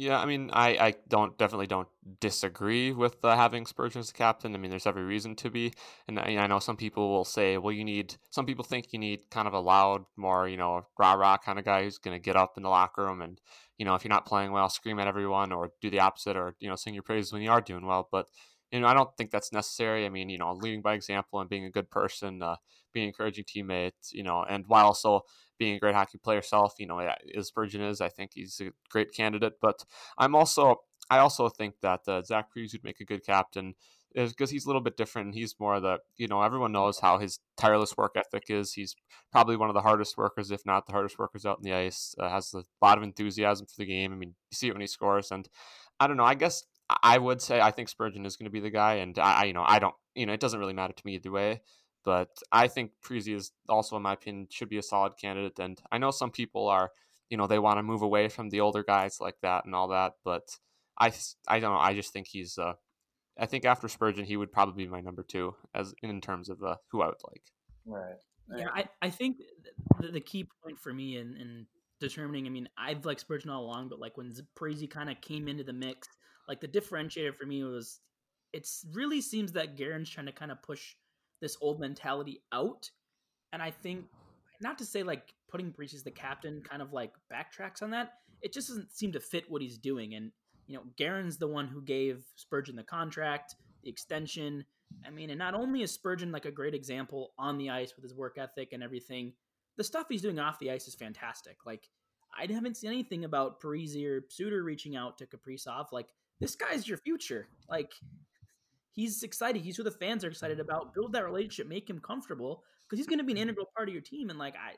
Yeah, I mean, I, I don't definitely don't disagree with uh, having Spurgeon as the captain. I mean, there's every reason to be, and I, I know some people will say, well, you need. Some people think you need kind of a loud, more you know, rah rah kind of guy who's going to get up in the locker room and you know, if you're not playing well, scream at everyone or do the opposite or you know, sing your praises when you are doing well. But you know, I don't think that's necessary. I mean, you know, leading by example and being a good person, uh, being encouraging teammate, you know, and while also being a great hockey player yourself, you know, as Spurgeon is, I think he's a great candidate. But I'm also, I also think that uh, Zach Parise would make a good captain because he's a little bit different. He's more the, you know, everyone knows how his tireless work ethic is. He's probably one of the hardest workers, if not the hardest workers out in the ice. Uh, has a lot of enthusiasm for the game. I mean, you see it when he scores, and I don't know. I guess I would say I think Spurgeon is going to be the guy, and I, you know, I don't, you know, it doesn't really matter to me either way. But I think Parise is also, in my opinion, should be a solid candidate. And I know some people are, you know, they want to move away from the older guys like that and all that. But I, I don't know. I just think he's, uh, I think after Spurgeon, he would probably be my number two as in terms of uh, who I would like. Right. Yeah, I, I think the, the key point for me in, in determining, I mean, I've liked Spurgeon all along, but like when Parise kind of came into the mix, like the differentiator for me was it really seems that Guerin's trying to kind of push this old mentality out. And I think not to say like putting Parise as the captain kind of like backtracks on that. It just doesn't seem to fit what he's doing. And you know, Guerin's the one who gave Spurgeon the contract, the extension. I mean, and not only is Spurgeon like a great example on the ice with his work ethic and everything, the stuff he's doing off the ice is fantastic. Like I haven't seen anything about Parise or Suter reaching out to Kaprizov. Like this guy's your future. Like he's excited. He's who the fans are excited about. Build that relationship, make him comfortable because he's going to be an integral part of your team. And like I,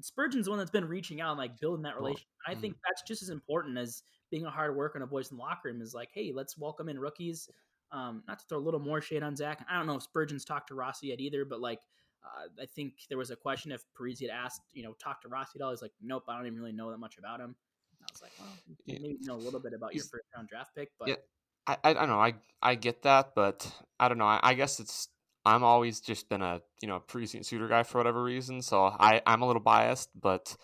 Spurgeon's the one that's been reaching out and like building that relationship. I think that's just as important as being a hard worker and a voice in the locker room. Is like, hey, let's welcome in rookies. Um, not to throw a little more shade on Zach. I don't know if Spurgeon's talked to Rossi yet either, but like. Uh, I think there was a question if Parise had asked, you know, talk to Rossi at all. He's like, nope, I don't even really know that much about him. And I was like, well, Yeah. maybe know a little bit about your first round draft pick, but Yeah. I, I, don't know. I, I get that, but I don't know. I, I guess it's I'm always just been a you know Parise and Suter guy for whatever reason, so I I'm a little biased, but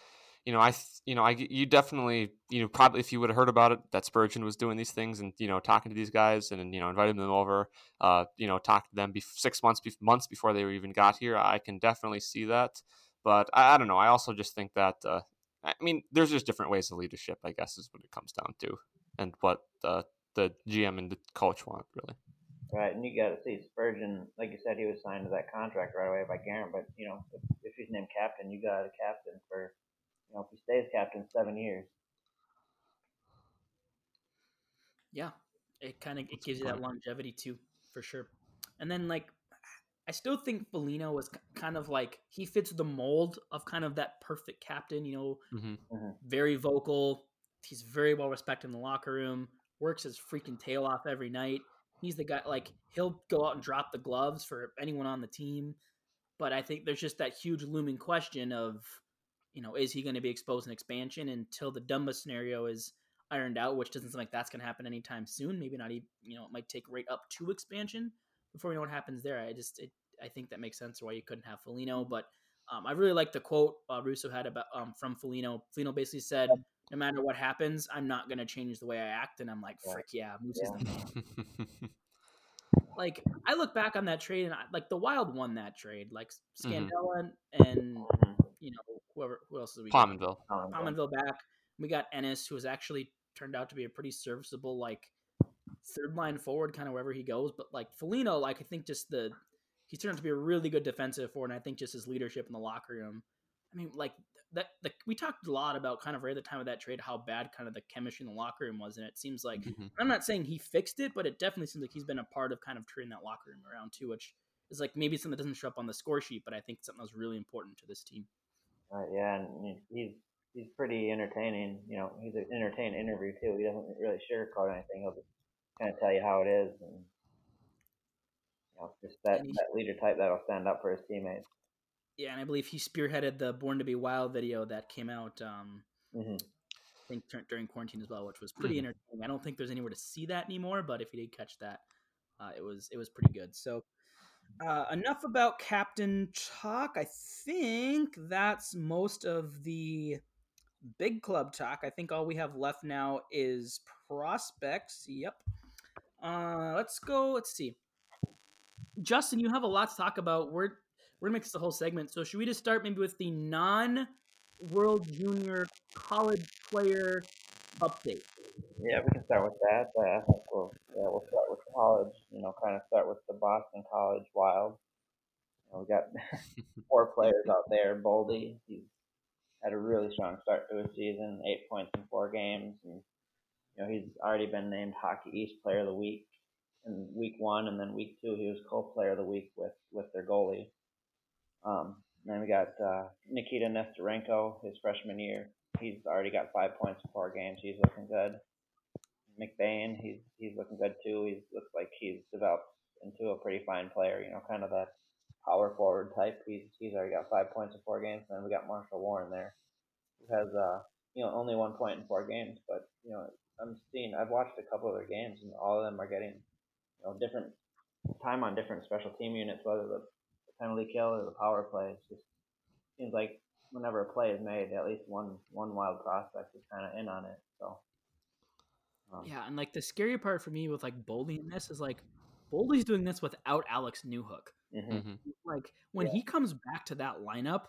you know I you know I you definitely you know probably if you would have heard about it that Spurgeon was doing these things and you know talking to these guys and you know inviting them over, uh you know talk to them be- six months bef- months before they even got here, I can definitely see that, but I, I don't know. I also just think that uh, I mean there's just different ways of leadership, I guess, is what it comes down to, and what the the GM and the coach want really. Right, and you got to see Spurgeon. Like you said, he was signed to that contract right away by Guerin. But you know, if, if he's named captain, you got a captain for, you know, if he stays captain seven years. yeah, it kind of it That's gives you that longevity too, for sure. And then like, I still think Foligno was kind of like he fits the mold of kind of that perfect captain. You know, Mm-hmm. very vocal. He's very well respected in the locker room. Works his freaking tail off every night. He's the guy. Like he'll go out and drop the gloves for anyone on the team. But I think there's just that huge looming question of, you know, is he going to be exposed in expansion until the Dumba scenario is ironed out, which doesn't seem like that's going to happen anytime soon. Maybe not even, you know, it might take right up to expansion before we know what happens there. I just, it, I think that makes sense why you couldn't have Foligno, but Um, I really like the quote uh, Russo had about um, from Foligno. Foligno basically said, "No matter what happens, I'm not going to change the way I act." And I'm like, Yeah. "Frick yeah, Moose Yeah. is the man." Like I look back on that trade, and I, like the Wild won that trade. Like Mhm. Scandella and Mhm. you know whoever who else did we get? Pominville. Pominville back. We got Ennis, who has actually turned out to be a pretty serviceable like third line forward, kind of wherever he goes. But like Foligno, like I think just the he's turned out to be a really good defensive forward, and I think just his leadership in the locker room. I mean, like that. The, we talked a lot about kind of right at the time of that trade how bad kind of the chemistry in the locker room was, and it seems like Mhm. I'm not saying he fixed it, but it definitely seems like he's been a part of kind of turning that locker room around too, which is like maybe something that doesn't show up on the score sheet, but I think something that's really important to this team. Right, yeah, and he's he's pretty entertaining. You know, he's an entertaining interview too. He doesn't really sugarcoat anything. He'll just kind of tell you how it is, and you know, just that, he- that leader type that'll stand up for his teammates. Yeah, and I believe he spearheaded the Born to Be Wild video that came out. Um, hmm I think dur- during quarantine as well, which was pretty Mhm. entertaining. I don't think there's anywhere to see that anymore, but if you did catch that, uh, it was it was pretty good. So uh, enough about Captain talk. I think that's most of the big club talk. I think all we have left now is prospects. Yep. Uh, let's go. Let's see. Justin, you have a lot to talk about. We're we're gonna this a whole segment. So should we just start maybe with the non World Junior college player update? Yeah, we can start with that. Uh, I think we'll yeah we'll start with college. You know, kind of start with the Boston College Wild. You know, we got four players out there. Boldy, he's had a really strong start to his season, eight points in four games, and you know he's already been named Hockey East Player of the Week in week one, and then week two he was co-player of the week with with their goalie. Um, and then we got uh, Nikita Nesterenko, his freshman year. He's already got five points in four games. He's looking good. McBain, he's he's looking good too. He looks like he's developed into a pretty fine player. You know, kind of that power forward type. He's he's already got five points in four games. And then we got Marshall Warren there, who has uh you know only one point in four games. But you know I'm seeing I've watched a couple of their games and all of them are getting you know different time on different special team units, whether the penalty kill or the power play. It just seems like whenever a play is made, at least one one wild prospect is kind of in on it. So. Um, Yeah, and like the scary part for me with like Boldy in this is like Boldy's doing this without Alex Newhook. mhm. Mhm. Like when Yeah. he comes back to that lineup,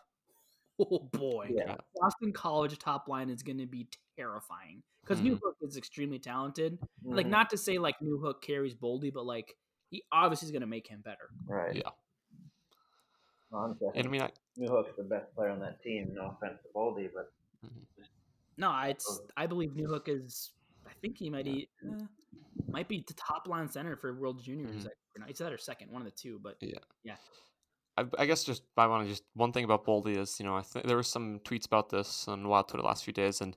oh boy, Yeah. Boston College top line is going to be terrifying because Mhm. Newhook is extremely talented. Like Mhm. not to say like Newhook carries Boldy, but like he obviously is going to make him better. right. Yeah. Well, I'm And I mean, I, Newhook's the best player on that team. No offense to Boldy, but No, I- it's I believe Newhook is. I think he might Yeah. be uh, might be the top line center for World Juniors. Mhm. Like, or not, He's that or second, one of the two. But yeah. I, I guess just I want to just one thing about Boldy is you know I think there were some tweets about this on Wild Twitter the last few days, and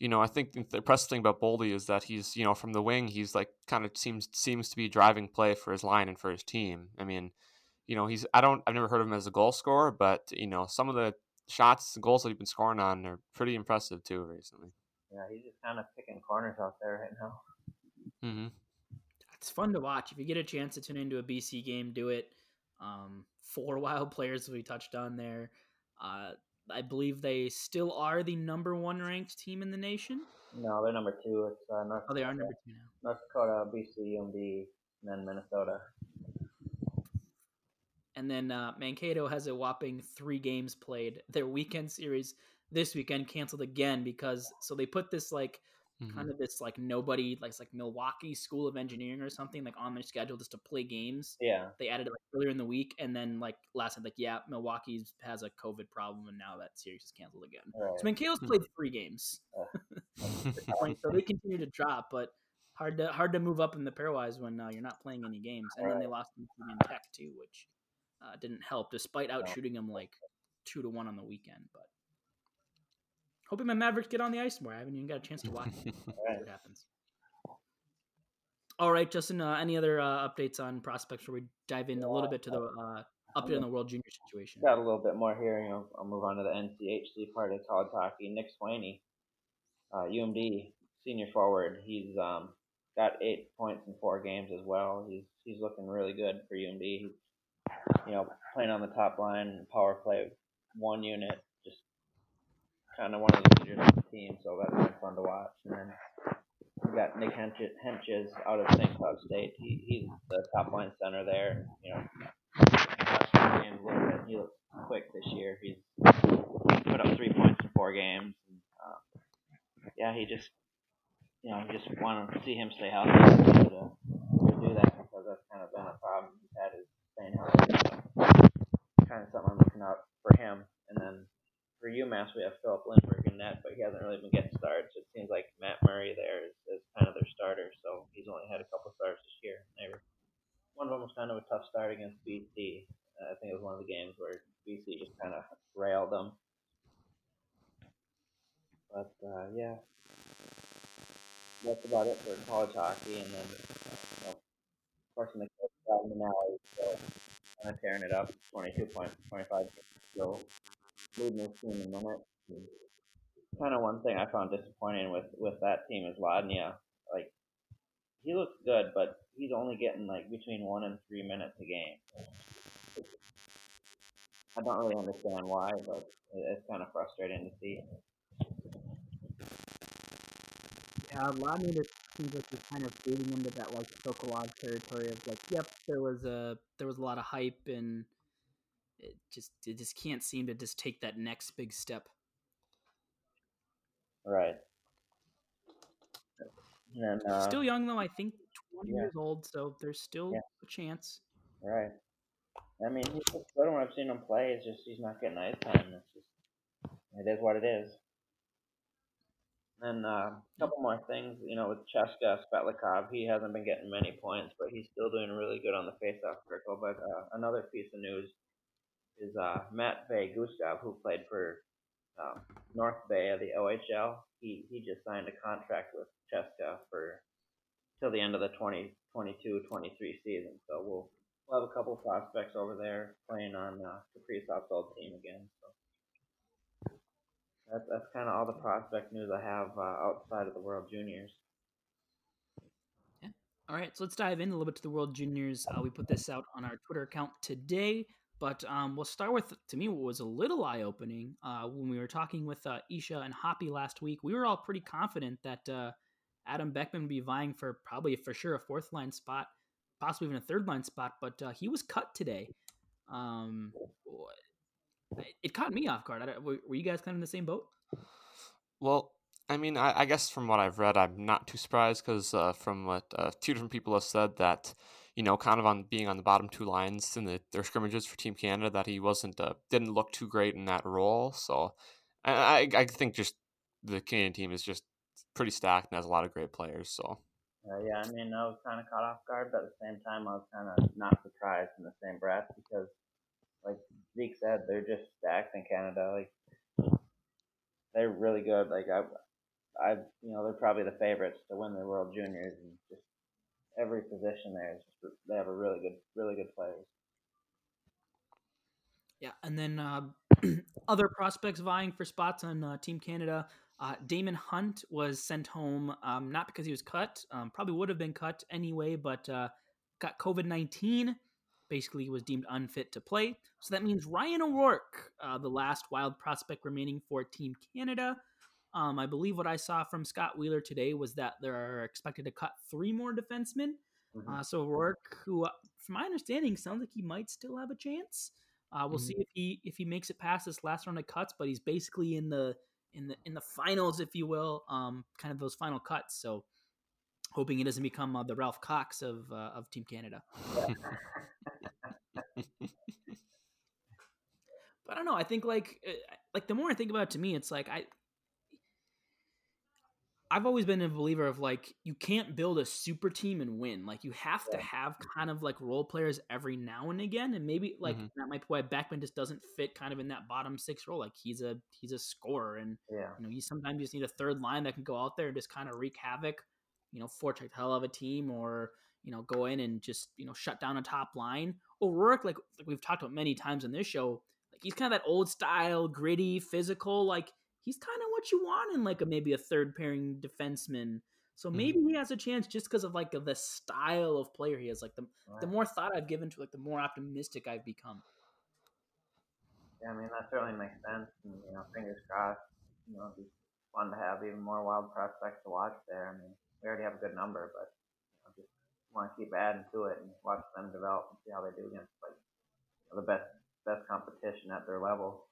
you know I think the impressive thing about Boldy is that he's you know from the wing he's like kind of seems seems to be driving play for his line and for his team. I mean, you know he's I don't I've never heard of him as a goal scorer, but you know some of the shots and goals that he's been scoring on are pretty impressive too recently. yeah, he's just kind of picking corners out there right now. Mm-hmm. it's fun to watch. If you get a chance to tune into a BC game, do it. Um, four wild players we touched on there. Uh, I believe they still are the number one ranked team in the nation. No, they're number two. It's uh, North, Oh, they are number two now. North Dakota, BC, UMD, and then Minnesota. And then uh, Mankato has a whopping three games played. Their weekend series this weekend canceled again because so they put this like Mm-hmm. kind of this like nobody like it's like Milwaukee School of Engineering or something like on their schedule just to play games. Yeah, They added it like earlier in the week, and then like last night, like yeah, Milwaukee has a COVID problem, and now that series is canceled again. right. So Mankato's played three games, point, so they continue to drop, but hard to hard to move up in the pairwise when uh, you're not playing any games. And then they lost to Michigan Tech too, which uh, didn't help, despite out shooting them like two to one on the weekend. But hoping my Mavericks get on the ice more. I haven't even got a chance to watch. it. Right. what happens. All right, Justin. Uh, any other uh, updates on prospects before we dive in a little bit to the uh, update on the World Junior situation? Got a little bit more here. You know, I'll move on to the NCHC part of college hockey. Nick Swaney, uh, UMD senior forward. He's um, got eight points in four games as well. He's he's looking really good for UMD. He's you know playing on the top line, power play, one unit, just kind of one of the leaders of the team. So that's been fun to watch. And then we got Nick Henches, out of St. Cloud State. He, he's the top line center there. You know, games a little bit. He looks quick this year. He's put up three points in four games. And, uh, yeah, he just you know, just want to see him stay healthy to, to do that because that's kind of been a problem he's had is staying healthy. So kind of something I'm looking out for him. And then for UMass, we have Filip Lindberg in net, but he hasn't really been getting starts. It seems like Matt Murray there is, is kind of their starter, so he's only had a couple starts this year. They were, one of them was kind of a tough start against BC. Uh, I think it was one of the games where BC just kind of railed them. But uh, yeah, that's about it for college hockey. And then, you know, of course, in the Coach Manali, still kind of tearing it up. 22 points, 25 still leading his team in minutes. Kind of one thing I found disappointing with with that team is Lodnia. Like he looks good, but he's only getting like between one and three minutes a game. I don't really understand why, but it's kind of frustrating to see. Yeah, Ladny just seems like he's kind of fading into that like Sokolov territory of like, yep, there was a there was a lot of hype and it just it just can't seem to just take that next big step. Right. And, uh, Still young though, I think twenty yeah. years old, so there's still Yeah. a chance. Right. I mean, he's good when I've seen him play. It's just he's not getting ice time. It's just it is what it is. And uh, a couple more things, you know, with Cheska Spetlikov, he hasn't been getting many points, but he's still doing really good on the faceoff circle. But uh, another piece of news is uh, Matt Bay Gustav, who played for uh, North Bay of the OHL. He he just signed a contract with Cheska for till the end of the 2022-23 season. So we'll we'll have a couple prospects over there playing on uh, Kaprizov's old team again. So that's that's kind of all the prospect news I have uh, outside of the World Juniors. Yeah. All right, so let's dive in a little bit to the World Juniors. Uh, we put this out on our Twitter account today, but um, we'll start with to me what was a little eye opening uh, when we were talking with uh, Isha and Hoppy last week. We were all pretty confident that uh, Adam Beckman would be vying for probably for sure a fourth line spot, possibly even a third line spot, but uh, he was cut today. Um, it caught me off guard. I don't- were were you guys kind of in the same boat? Well, I mean, I, I guess from what I've read, I'm not too surprised because uh, from what uh, two different people have said that, you know, kind of on being on the bottom two lines in the their scrimmages for Team Canada, that he wasn't uh, didn't look too great in that role. So, I I, I think just the Canadian team is just pretty stacked and has a lot of great players. So, Uh, yeah, I mean, I was kind of caught off guard, but at the same time, I was kind of not surprised in the same breath because, like Zeke said, they're just stacked in Canada. Like they're really good. Like I, I, you know, they're probably the favorites to win the World Juniors, and just every position there is just they have a really good, really good players. Yeah, and then uh, other prospects vying for spots on uh, Team Canada. Uh, Daemon Hunt was sent home, um, not because he was cut, um, probably would have been cut anyway, but uh, got COVID 19. Basically, was deemed unfit to play. So that means Ryan O'Rourke, uh, the last wild prospect remaining for Team Canada. Um, I believe what I saw from Scott Wheeler today was that they are expected to cut three more defensemen. Mhm. Uh, so O'Rourke, who, uh, from my understanding, sounds like he might still have a chance. Uh, we'll Mhm. see if he if he makes it past this last round of cuts, but he's basically in the in the in the finals, if you will, um, kind of those final cuts. So hoping he doesn't become uh, the Ralph Cox of uh, of Team Canada. But I don't know. I think like uh, like the more I think about it, to me, it's like I I've always been a believer of like you can't build a super team and win. Like you have to have kind of like role players every now and again, and maybe like Mhm. that might be why Beckman just doesn't fit kind of in that bottom six role. Like he's a he's a scorer, and Yeah. you know you sometimes just need a third line that can go out there and just kind of wreak havoc. You know, forecheck the hell of a team, or you know go in and just you know shut down a top line. O'Rourke, like like we've talked about many times on this show, like he's kind of that old style, gritty, physical. Like he's kind of what you want in like a maybe a third pairing defenseman. So Mhm. maybe he has a chance just because of like the style of player he is. Like the the more thought I've given to, like the more optimistic I've become. Yeah, I mean that certainly makes sense, and you know, fingers crossed. You know, it'd be fun to have even more wild prospects to watch there. I mean, we already have a good number, but you know, just want to keep adding to it and watch them develop and see how they do against like you know, the best best competition at their level.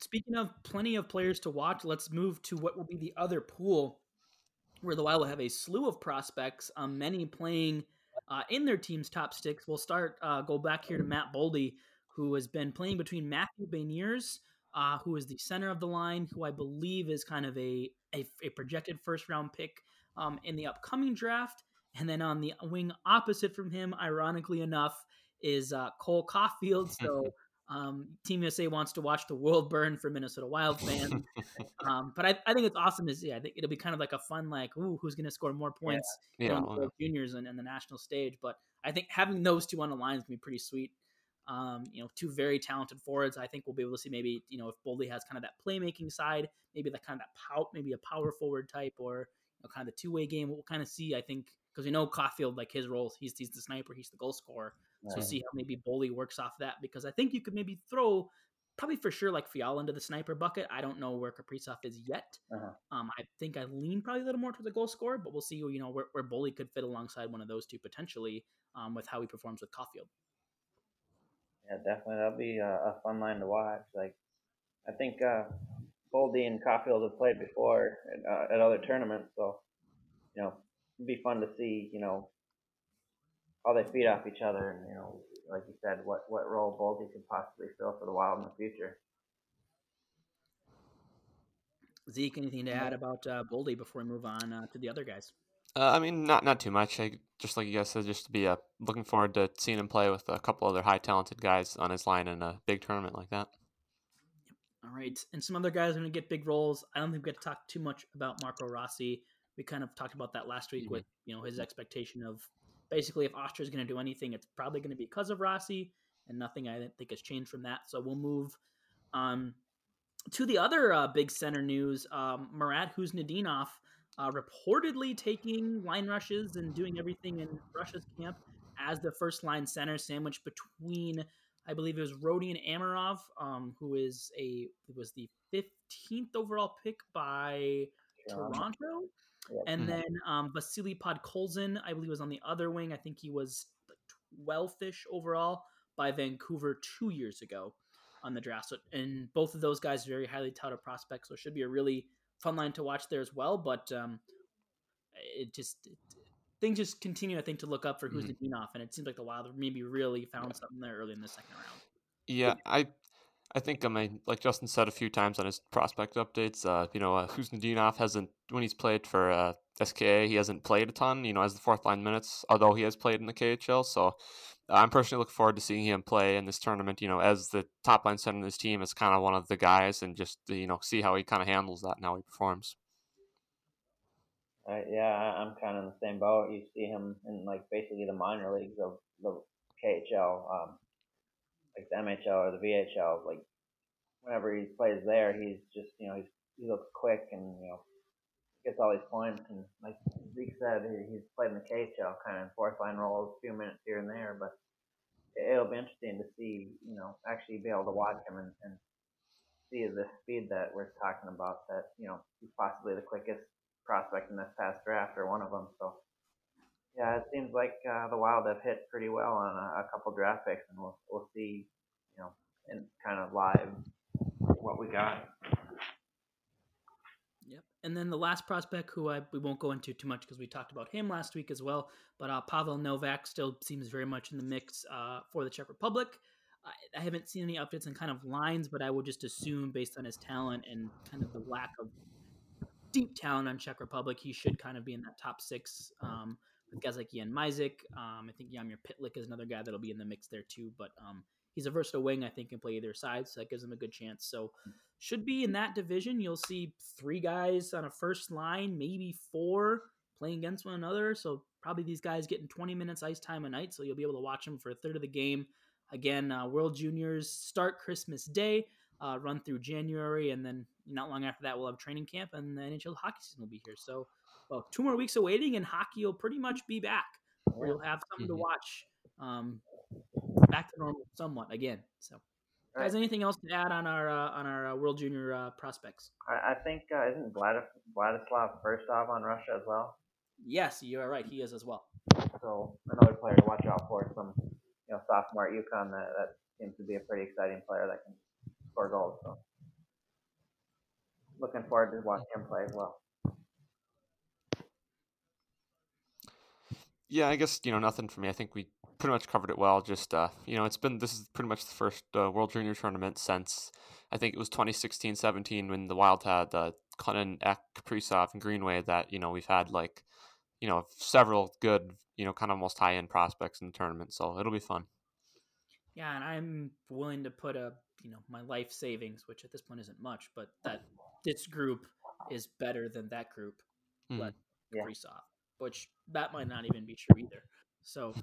Speaking of plenty of players to watch, let's move to what will be the other pool, where the Wild will have a slew of prospects, um, many playing uh, in their team's top six. We'll start uh, go back here to Matt Boldy, who has been playing between Matthew Beniers, uh, who is the center of the line, who I believe is kind of a a, a projected first round pick um, in the upcoming draft, and then on the wing opposite from him, ironically enough, is uh, Cole Caufield. So um, Team USA wants to watch the world burn for Minnesota Wild fans. um, but I, I, think it's awesome to see. I think it'll be kind of like a fun, like, ooh, who's going to score more points yeah. Yeah, the juniors and, and, the national stage. But I think having those two on the line is going to be pretty sweet. Um, you know, two very talented forwards. I think we'll be able to see maybe, you know, if Boldy has kind of that playmaking side, maybe that kind of that power, maybe a power forward type or you know, kind of the two way game. We'll kind of see, I think, because we know Caufield, like his role, he's, he's the sniper, he's the goal scorer. So see how maybe Boldy works off that because I think you could maybe throw probably for sure like Fiala into the sniper bucket. I don't know where Kaprizov is yet. Uh-huh. Um, I think I lean probably a little more towards the goal scorer, but we'll see. You know where, where could fit alongside one of those two potentially um, with how he performs with Caufield. Yeah, definitely. That'll be a, a fun line to watch. Like, I think uh, Boldy and Caufield have played before at, uh, at other tournaments, so you know, it'd be fun to see. You know, how they feed off each other, and you know, like you said, what what role Boldy could possibly fill for the Wild in the future. Zeke, anything to add about uh, Boldy before we move on uh, to the other guys? Uh, I mean, not not too much. I, just like you guys said, just to be uh, looking forward to seeing him play with a couple other high talented guys on his line in a big tournament like that. Yep. All right, and some other guys are going to get big roles. I don't think we get to talk too much about Marco Rossi. We kind of talked about that last week mm-hmm. with you know his expectation of basically, if Austria is going to do anything, it's probably going to be because of Rossi, and nothing I think has changed from that. So we'll move um, to the other uh, big center news. Um, Marat Khusnutdinov uh, reportedly taking line rushes and doing everything in Russia's camp as the first line center, sandwiched between, I believe it was Rodion Amirov, um, who is a was the 15th overall pick by Toronto. And mm-hmm. then um, Vasily Podkolzin, I believe, was on the other wing. I think he was 12-ish overall by Vancouver two years ago on the draft. So, and both of those guys very highly touted prospects, so it should be a really fun line to watch there as well. But um, it just it, things just continue, I think, to look up for who's mm-hmm. the off, and it seems like the Wild maybe really found something there early in the second round. Yeah, I I think I mean, like Justin said a few times on his prospect updates, uh, you know, uh, Khusnutdinov hasn't when he's played for uh, SKA, he hasn't played a ton, you know, as the fourth line minutes, although he has played in the KHL. So I'm personally looking forward to seeing him play in this tournament. You know, as the top line center in this team, is kind of one of the guys, and just you know, see how he kind of handles that and how he performs. Uh, yeah, I'm kind of in the same boat. You see him in like basically the minor leagues of the KHL. Um, like the MHL or the VHL, like whenever he plays there, he's just you know he's he looks quick and you know gets all these points and like Zeke said, he, he's played in the KHL kind of fourth line roles, a few minutes here and there, but it'll be interesting to see you know actually be able to watch him and, and see the speed that we're talking about. That you know he's possibly the quickest prospect in this past draft or one of them. So yeah, it seems like uh, the Wild have hit pretty well on a, a couple draft picks, and we'll we'll see, you know, in kind of live what we got. Yep, and then the last prospect, who I we won't go into too much because we talked about him last week as well, but uh, Pavel Novak still seems very much in the mix uh, for the Czech Republic. I, I haven't seen any updates on kind of lines, but I would just assume based on his talent and kind of the lack of deep talent on Czech Republic, he should kind of be in that top six. Um, guys like Jan Mysak. Um, I think Jaromír Pytlík is another guy that'll be in the mix there too. But um, he's a versatile wing, I think, can play either side, so that gives him a good chance. So should be in that division. You'll see three guys on a first line, maybe four playing against one another. So probably these guys getting 20 minutes ice time a night. So you'll be able to watch them for a third of the game. Again, uh, World Juniors start Christmas Day, uh, run through January, and then not long after that we'll have training camp, and the NHL hockey season will be here. So well, two more weeks of waiting, and hockey will pretty much be back. You'll have something to mm-hmm. watch. Um, back to normal somewhat again. So, right. guys, anything else to add on our uh, on our uh, World Junior uh, prospects? I, I think uh, isn't Vlad- Vladislav Firstov on Russia as well? Yes, you are right. He is as well. So another player to watch out for. Some you know sophomore at UConn that, that seems to be a pretty exciting player that can score goals. So looking forward to watching him play as well. Yeah, I guess you know nothing for me. I think we pretty much covered it well. Just uh, you know, it's been this is pretty much the first uh, World Junior tournament since I think it was 2016-17 when the Wild had uh, Clinton, Ek, Kaprizov, and Greenway. That you know we've had like you know several good you know kind of almost high end prospects in the tournament. So it'll be fun. Yeah, and I'm willing to put a you know my life savings, which at this point isn't much, but that this group is better than that group. Mm. But yeah. Kaprizov which that might not even be true either. So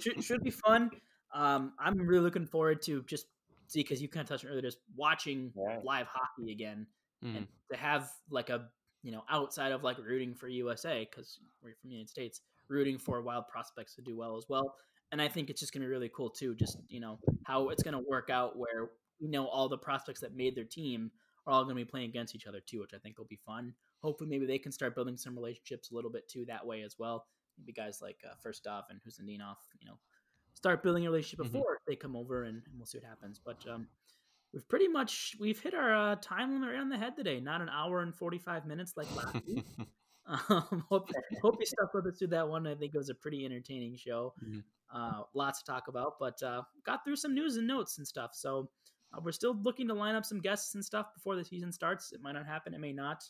should, should be fun. Um, I'm really looking forward to just see because you kind of touched earlier, just watching right. live hockey again, mm. and to have like a you know outside of like rooting for USA because we're from the United States, rooting for wild prospects to do well as well. And I think it's just going to be really cool too. Just you know how it's going to work out where we know all the prospects that made their team are all going to be playing against each other too, which I think will be fun hopefully maybe they can start building some relationships a little bit too that way as well. Maybe guys like uh, Firstov and Khusnutdinov, you know, start building a relationship mm-hmm. before mm-hmm. they come over, and, and, we'll see what happens. But um, we've pretty much we've hit our uh, time limit right on the head today. Not an hour and forty five minutes like last week. Um, hope, hope you stuck with us through that one. I think it was a pretty entertaining show. Mm-hmm. Uh, lots to talk about, but uh, got through some news and notes and stuff. So uh, we're still looking to line up some guests and stuff before the season starts. It might not happen. It may not.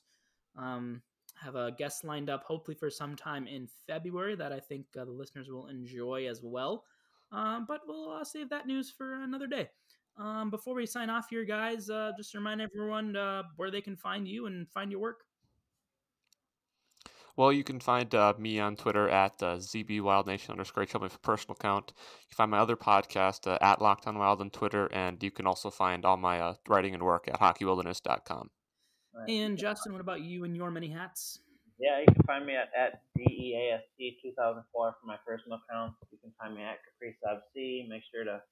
Um, have a guest lined up, hopefully for some time in February that I think uh, the listeners will enjoy as well. Um, but we'll uh, save that news for another day. Um, before we sign off here, guys, uh, just remind everyone uh, where they can find you and find your work. Well, you can find uh, me on Twitter at uh, zbwildnation underscore hl my personal account. You can find my other podcast uh, at Locked On Wild on Twitter, and you can also find all my uh, writing and work at hockeywilderness.com. And Justin, what about you and your many hats? Yeah, you can find me at, at DEAST2004 for my personal account. You can find me at Kaprizov C. Make sure to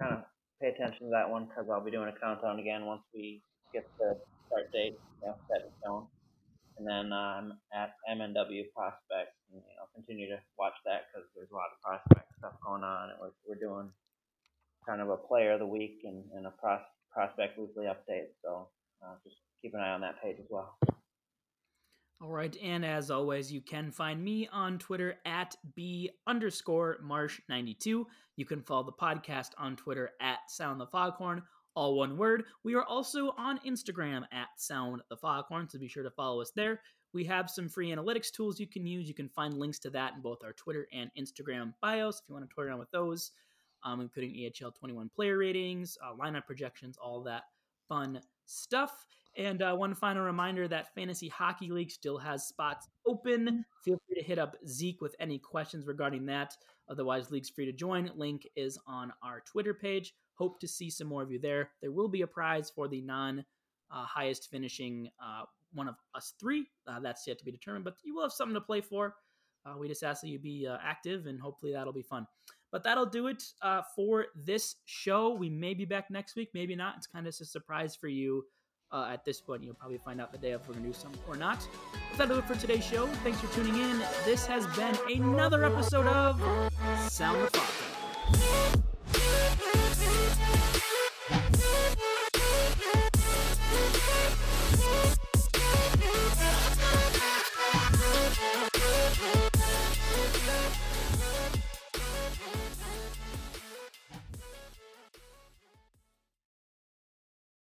kind of pay attention to that one because I'll be doing a countdown again once we get the start date you know, set in stone. And then I'm um, at MNW Prospect, and you know, continue to watch that because there's a lot of prospect stuff going on, and we're, we're doing kind of a player of the week and, and a pros, prospect weekly update. So uh, just keep an eye on that page as well. All right, and as always, you can find me on Twitter at b underscore marsh92. You can follow the podcast on Twitter at Sound the Foghorn, all one word. We are also on Instagram at Sound the Foghorn, so be sure to follow us there. We have some free analytics tools you can use. You can find links to that in both our Twitter and Instagram bios if you want to toy around with those, um, including NHL 21 player ratings, uh, lineup projections, all that fun stuff. And uh, one final reminder that Fantasy Hockey League still has spots open. Feel free to hit up Zeke with any questions regarding that. Otherwise, league's free to join. Link is on our Twitter page. Hope to see some more of you there. There will be a prize for the non uh, highest finishing uh, one of us three. Uh, that's yet to be determined, but you will have something to play for. Uh, we just ask that you be uh, active, and hopefully that'll be fun. But that'll do it uh, for this show. We may be back next week, maybe not. It's kind of a surprise for you uh, at this point. You'll probably find out the day if we're going to do some or not. But that'll do it for today's show. Thanks for tuning in. This has been another episode of Sound.